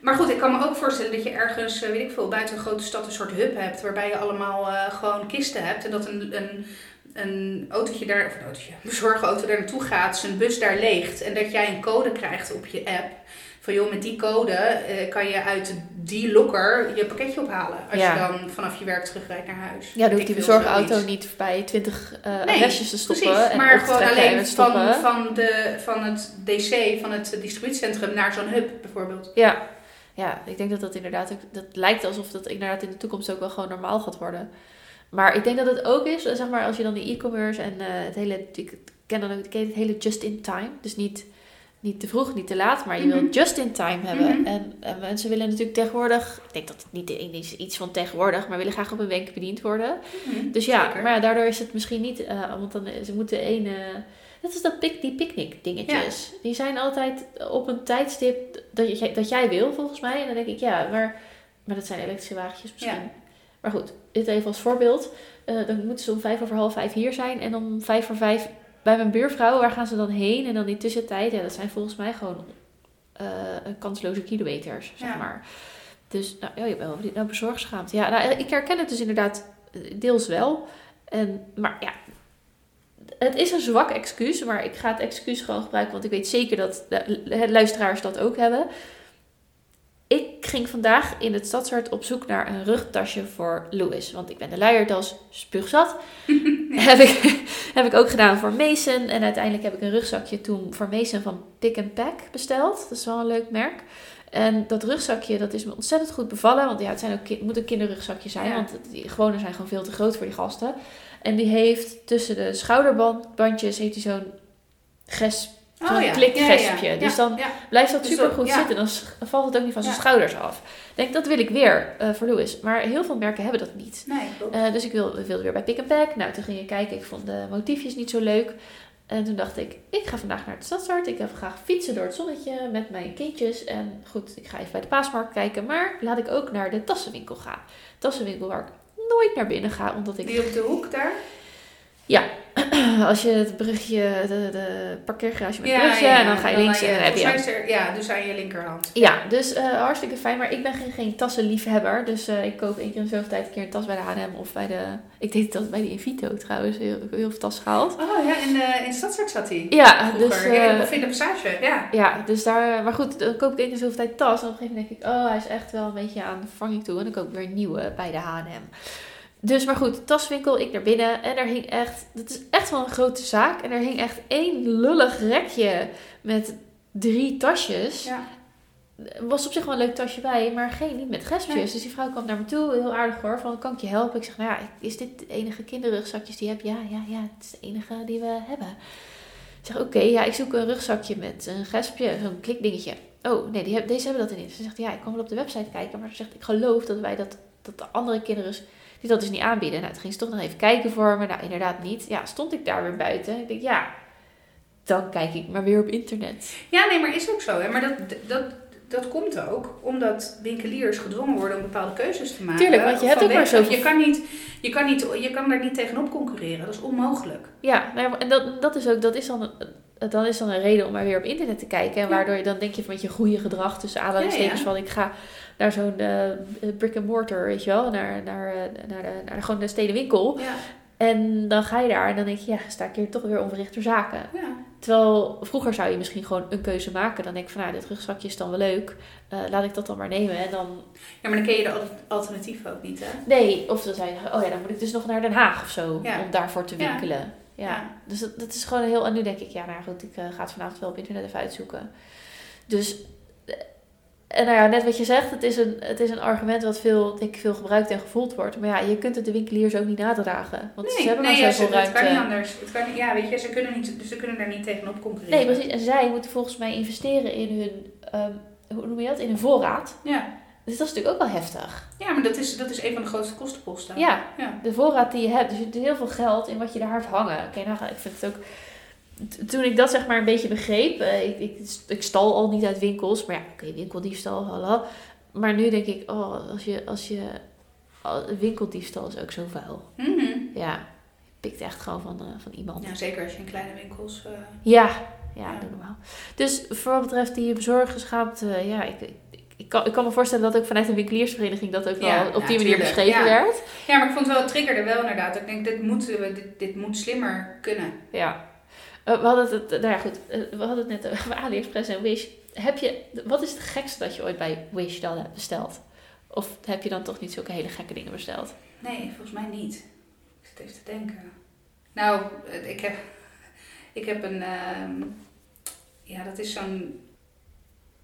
B: Maar goed, ik kan me ook voorstellen dat je ergens, weet ik veel, buiten een grote stad een soort hub hebt. Waarbij je allemaal gewoon kisten hebt. En dat een, een, een autootje daar, of een autootje, een bezorgauto daar naartoe gaat. Zijn bus daar leegt. En dat jij een code krijgt op je app. Van joh, met die code eh, kan je uit die locker je pakketje ophalen. Als
A: Ja.
B: je dan vanaf je werk terugrijdt naar huis.
A: Ja, dan hoeft die bezorgauto niet bij 20 eh
B: Nee,
A: adresjes te stoppen.
B: Precies,
A: en
B: maar gewoon alleen van, van, de, van het DC, van het distributiecentrum naar zo'n hub bijvoorbeeld.
A: Ja. ja, ik denk dat dat inderdaad ook, dat lijkt alsof dat inderdaad in de toekomst ook wel gewoon normaal gaat worden. Maar ik denk dat het ook is, zeg maar, als je dan die e-commerce en eh, het hele, ik ken dan ook ik ken het hele just in time. Dus niet, niet te vroeg, niet te laat, maar je wil
B: Mhm.
A: just in time hebben.
B: Mhm.
A: En, en mensen willen natuurlijk tegenwoordig, ik denk dat het niet is iets van tegenwoordig, maar willen graag op een wenk bediend worden. Dus ja,
B: Zeker.
A: maar ja, daardoor is het misschien niet, eh, want dan, ze moeten één, eh, net als dat pik, die picknick dingetjes. Die zijn altijd op een tijdstip dat, jij- dat jij wil, volgens mij. En dan denk ik, ja, maar, maar dat zijn elektrische wagentjes misschien. Maar goed, dit even als voorbeeld. Eh, dan moeten ze om vijf over half vijf hier zijn. En om vijf voor vijf bij mijn buurvrouw. Waar gaan ze dan heen? En dan die tussentijd, ja, dat zijn volgens mij gewoon eh, kansloze kilometers, zeg
B: Ja.
A: maar. Dus, nou, oh, je bent wel nou bezorgschaamd. Ja, nou, ik herken het dus inderdaad eh, deels wel. En, maar ja, het is een zwak excuus. Maar ik ga het excuus gewoon gebruiken. Want ik weet zeker dat de luisteraars dat ook hebben. Ik ging vandaag in het stadshart op zoek naar een rugtasje voor Louis. Want ik ben de luiertas spuugzat. heb, ik, heb ik ook gedaan voor Mason. En uiteindelijk heb ik een rugzakje toen voor Mason van Pick and Pack besteld. Dat is wel een leuk merk. En dat rugzakje, dat is me ontzettend goed bevallen. Want ja, het, zijn ook, het moet een kinderrugzakje zijn.
B: Ja.
A: Want die gewone zijn gewoon veel te groot voor die gasten. En die heeft tussen de schouderbandjes heeft hij zo'n gesp. Zo'n klikgespje. Dus dan
B: ja.
A: Blijft dat
B: Dus
A: super goed
B: ja.
A: zitten, dan valt het ook niet van zijn
B: Ja.
A: schouders af. Ik denk, dat wil ik weer eh, voor Louis. Maar heel veel merken hebben dat niet.
B: Nee.
A: Eh, dus ik wil- wilde weer bij Pick and Pack. Nou, toen ging ik kijken. Ik vond de motiefjes niet zo leuk. En toen dacht ik, ik ga vandaag naar het Stadshart. Ik wil graag fietsen door het zonnetje met mijn kindjes. En goed, ik ga even bij de paasmarkt kijken. Maar laat ik ook naar de tassenwinkel gaan. Tassenwinkel waar ik nooit naar binnen ga, omdat ik...
B: Die op de hoek daar?
A: Als je het brugje, de, de parkeergarage met brugje, en dan ga je links en dan heb je...
B: er- Ja, dus aan je linkerhand.
A: Ja, dus eh, hartstikke fijn. Maar ik ben geen, geen tassenliefhebber. Dus eh, ik koop één keer in zoveel tijd een keer een tas bij de H&M of bij de... Ik deed dat bij de Invito trouwens. Heel, heel veel tas gehaald.
B: Oh ja, in, de, in Stadshart zat hij.
A: Ja,
B: Vroeger.
A: dus...
B: ja,
A: eh,
B: of in de passage, ja.
A: ja, dus daar... Maar goed, dan koop ik één keer in zoveel tijd tas. En op een gegeven moment denk ik... Oh, hij is echt wel een beetje aan de vervanging toe. En dan koop ik weer een nieuwe bij de H&M. Dus, maar goed, taswinkel, ik naar binnen. En er hing echt... Het is echt wel een grote zaak. En er hing echt één lullig rekje met drie tasjes.
B: ja.
A: Was op zich wel een leuk tasje bij, maar geen niet met gespjes.
B: Nee.
A: Dus die vrouw kwam naar me toe, heel aardig hoor, van kan ik je helpen? Ik zeg, nou ja, is dit de enige kinderrugzakjes die je hebt? Ja, ja, ja, het is de enige die we hebben. Ik zeg, oké, ja, ik zoek een rugzakje met een gespje, zo'n klikdingetje. Oh, nee, die heb, deze hebben dat in. Ze zegt, ja, ik kan wel op de website kijken, maar ze zegt, ik geloof dat wij dat, dat de andere kinderen dat dus niet aanbieden. Nou, toen ging ze toch nog even kijken voor me. Nou, inderdaad niet. Ja, stond ik daar weer buiten. Ik denk, ja, dan kijk ik maar weer op internet.
B: ja, nee, maar is ook zo. Hè? Maar dat, dat, dat komt ook omdat winkeliers gedwongen worden om bepaalde keuzes te maken.
A: Tuurlijk, want je hebt ook maar zoveel-
B: Je kan, niet, je, kan niet, je kan daar niet tegenop concurreren. Dat is onmogelijk.
A: Ja, en dat, dat is ook, dat is dan, een- dat is dan een reden om maar weer op internet te kijken. En waardoor je dan denk je met je goede gedrag tussen aanhalingstekens
B: Ja, ja.
A: van ik ga naar zo'n eh, brick and mortar, weet je wel, naar, naar, eh, naar, de, naar de, gewoon de stedenwinkel.
B: Ja.
A: En dan ga je daar en dan denk je, ja, sta ik hier toch weer onverrichter zaken.
B: ja.
A: Terwijl vroeger zou je misschien gewoon een keuze maken. Dan denk ik van, nou, dit rugzakje is dan wel leuk. Eh, laat ik dat dan maar nemen. En dan,
B: ja, maar dan ken je de al- alternatieven ook niet, hè?
A: nee, of dan zou je oh ja, dan moet ik dus nog naar Den Haag of zo.
B: Ja.
A: Om daarvoor te winkelen. Ja.
B: Ja.
A: Dus dat, dat is gewoon heel... En nu denk ik, ja, nou goed, ik eh, ga het vanavond wel op internet even uitzoeken. Dus... eh, En nou ja, net wat je zegt, het is een, het is een argument wat veel, denk ik, veel gebruikt en gevoeld wordt. Maar ja, je kunt het de winkeliers ook niet nadragen. Want ze hebben
B: nee
A: maar
B: ja,
A: zoveel
B: het
A: ruimte.
B: kan niet anders. Het kan, ja, weet je, ze kunnen, niet, dus ze kunnen daar niet tegenop concurreren.
A: Nee, precies. En zij moeten volgens mij investeren in hun, ehm, hoe noem je dat? In hun voorraad.
B: Ja.
A: Dus dat is natuurlijk ook wel heftig.
B: ja, maar dat is, dat is een van de grootste kostenposten.
A: Ja,
B: Ja.
A: de voorraad die je hebt. Dus je hebt heel veel geld in wat je daar hebt hangen. Oké, nou, ik vind het ook... Toen ik dat zeg maar een beetje begreep... eh, ik, ik, ik stal al niet uit winkels. Maar ja, oké, winkeldiefstal, hallo. Maar nu denk ik, oh, als je... Als je winkeldiefstal is ook zo vuil.
B: Mhm.
A: Ja, je pikt echt gewoon van, eh, van iemand.
B: ja, zeker als je in kleine winkels... eh,
A: Ja, ja, normaal. Dus voor wat betreft die bezorgerschaamte, ja, ik, ik, ik, kan, ik kan me voorstellen dat ook vanuit de winkeliersvereniging dat ook wel
B: Ja,
A: op
B: ja,
A: die manier beschreven werd.
B: Ja, maar ik vond het wel, het triggerde wel inderdaad. Ik denk, dit moet, eh, dit, dit moet slimmer kunnen.
A: Ja. Eh, we hadden het, nou ja goed, eh, we hadden het net over AliExpress en Wish. Heb je, wat is het gekste dat je ooit bij Wish dan hebt besteld? Of heb je dan toch niet zulke hele gekke dingen besteld?
B: Nee, volgens mij niet. Ik zit even te denken. Nou, eh, ik heb, ik heb een... ehm, ja, dat is zo'n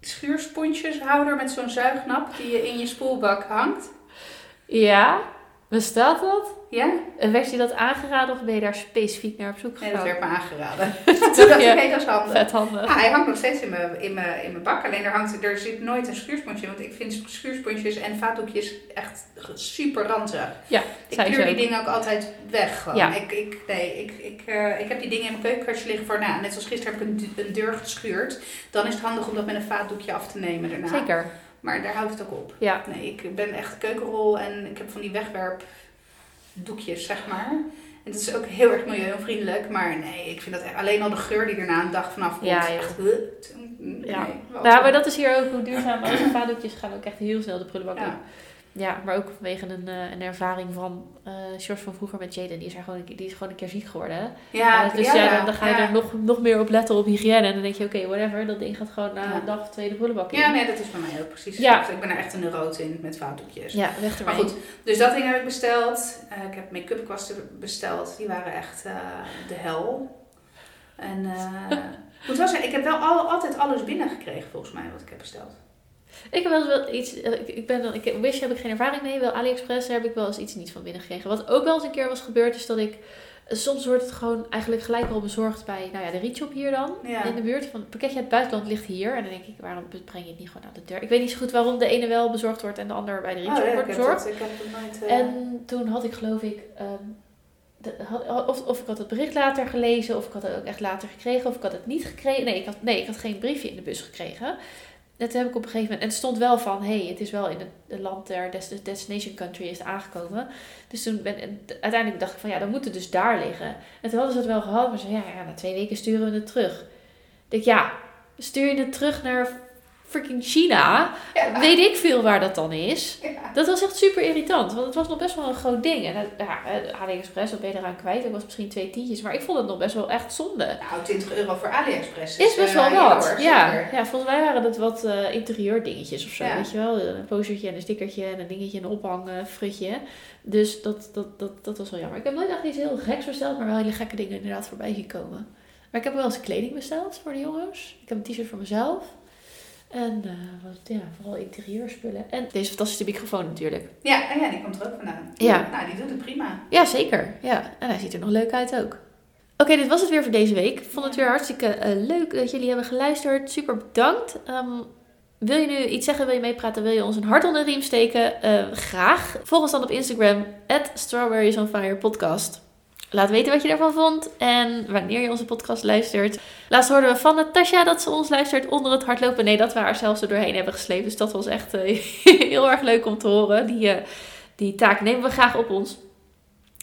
B: schuursponsjeshouder met zo'n zuignap die je in je spoelbak hangt.
A: Ja, bestaat dat?
B: Ja?
A: En werd je dat aangeraden of ben je daar specifiek naar op zoek
B: Nee, dat
A: gegaan?
B: werd me aangeraden. Toen dacht
A: Ja.
B: ik, dat is handig.
A: Vet handig.
B: Ja, hij hangt nog steeds in mijn, in mijn, in mijn bak. Alleen er, hangt, er zit nooit een schuursponsje. Want ik vind schuursponsjes en vaatdoekjes echt super ranzig.
A: Ja,
B: Ik kleur die dingen ook altijd weg. Gewoon.
A: Ja.
B: Ik, ik, nee, ik, ik, eh, ik heb die dingen in mijn keukenkastje liggen voor na. Net zoals gisteren heb ik een, een deur geschuurd. Dan is het handig om dat met een vaatdoekje af te nemen daarna.
A: Zeker,
B: Maar daar houdt het ook op.
A: ja.
B: Nee, ik ben echt keukenrol en ik heb van die wegwerpdoekjes, zeg maar. En dat is ook heel erg milieuonvriendelijk. Maar nee, ik vind dat alleen al de geur die erna een dag vanaf komt.
A: Ja, joh.
B: echt, nee,
A: Ja. Nou, maar dat is hier ook hoe duurzaam ook vaatdoekjes gaan ook echt heel snel de prullenbak.
B: Ja.
A: Ja, maar ook vanwege een, eh, een ervaring van eh George van vroeger met Jaden. Die is, er gewoon, een keer- die is gewoon een keer ziek geworden. hè.
B: Ja,
A: dus
B: ja,
A: ja, dan, dan ga je
B: ja.
A: er nog, nog meer op letten op hygiëne. En dan denk je, oké, whatever. Dat ding gaat gewoon na
B: Ja.
A: een dag of twee de prullenbak in.
B: Ja, nee, dat is bij mij ook precies.
A: Ja.
B: Ik ben er echt een neurote in met foutdoekjes.
A: Ja, weg
B: Maar
A: ermee.
B: goed, dus dat ding heb ik besteld. Eh, ik heb make-up kwasten besteld. Die waren echt de hel. En moet wel zeggen, ik heb wel al, altijd alles binnengekregen volgens mij wat ik heb besteld.
A: Ik heb wel eens wel iets. eh, Ik, ik ben dan, ik, Wish heb ik geen ervaring mee. Wel AliExpress daar heb ik wel eens iets niet van binnen gekregen. Wat ook wel eens een keer was gebeurd, is dat ik. eh, Soms wordt het gewoon eigenlijk gelijk al bezorgd bij nou ja, de Reachop hier dan.
B: Ja.
A: In de buurt. Van het pakketje uit het buitenland ligt hier. En dan denk ik, waarom breng je het niet gewoon aan de deur? Ik weet niet zo goed waarom de ene wel bezorgd wordt en de ander bij de
B: Oh,
A: Reachop
B: ja,
A: wordt bezorgd.
B: ik heb nooit... eh,
A: En toen had ik geloof ik, ehm, de- had- of, of ik had het bericht later gelezen, of ik had het ook echt later gekregen, of ik had het niet gekregen. Nee, ik had, nee, ik had geen briefje in de bus gekregen. Toen heb ik op een gegeven moment, en het stond wel van, hé, hey, het is wel in het, land der des- de destination country is aangekomen. Dus toen ben, en uiteindelijk dacht ik van, ja, dan moet het dus daar liggen. En toen hadden ze het wel gehad, maar ze ja, ja, na twee weken sturen we het terug. Ik denk, ja, stuur je het terug naar freaking China?
B: ja.
A: Weet ik veel waar dat dan is.
B: Ja.
A: Dat was echt super irritant, want het was nog best wel een groot ding. En eh, ja, eh, AliExpress, wat ben je eraan kwijt? Dat was misschien twee tientjes, maar ik vond het nog best wel echt zonde.
B: Nou, 20 euro voor AliExpress
A: Is best
B: eh,
A: wel wat. ja, ja, volgens mij waren dat wat eh interieur dingetjes of zo,
B: Ja.
A: weet je wel. Een postertje en een stickertje en een dingetje, een ophangfrutje. Dus dat, dat, dat, dat was wel jammer. Ik heb nooit echt iets heel geks besteld, maar wel hele gekke dingen inderdaad voorbij zien komen. Maar ik heb wel eens kleding besteld voor de jongens. Ik heb een t-shirt voor mezelf. En eh, wat, ja, vooral interieurspullen. En deze fantastische microfoon natuurlijk.
B: Ja, en ja, die komt er ook vandaan.
A: Ja.
B: Nou, die doet het prima.
A: Ja, zeker. Ja, en hij ziet er nog leuk uit ook. Oké, dit was het weer voor deze week. Ik vond het weer hartstikke eh, leuk dat jullie hebben geluisterd. Super bedankt. Ehm, wil je nu iets zeggen, wil je meepraten, wil je ons een hart onder de riem steken? Eh, graag. Volg ons dan op Instagram, Strawberries on Fire podcast. Laat weten wat je daarvan vond en wanneer je onze podcast luistert. Laatst hoorden we van Natasja dat ze ons luistert onder het hardlopen. Nee, dat we haar zelfs er doorheen hebben gesleept. Dus dat was echt eh, heel erg leuk om te horen. Die, eh, die taak nemen we graag op ons.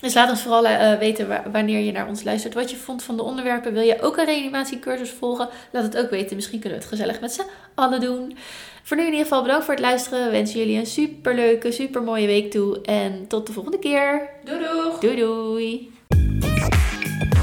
A: Dus laat ons vooral eh, weten wa- wanneer je naar ons luistert. Wat je vond van de onderwerpen. Wil je ook een reanimatiecursus volgen? Laat het ook weten. Misschien kunnen we het gezellig met z'n allen doen. Voor nu in ieder geval bedankt voor het luisteren. We wensen jullie een superleuke, supermooie week toe. En tot de volgende keer.
B: Doei doeg!
A: Doei doei! Thank you.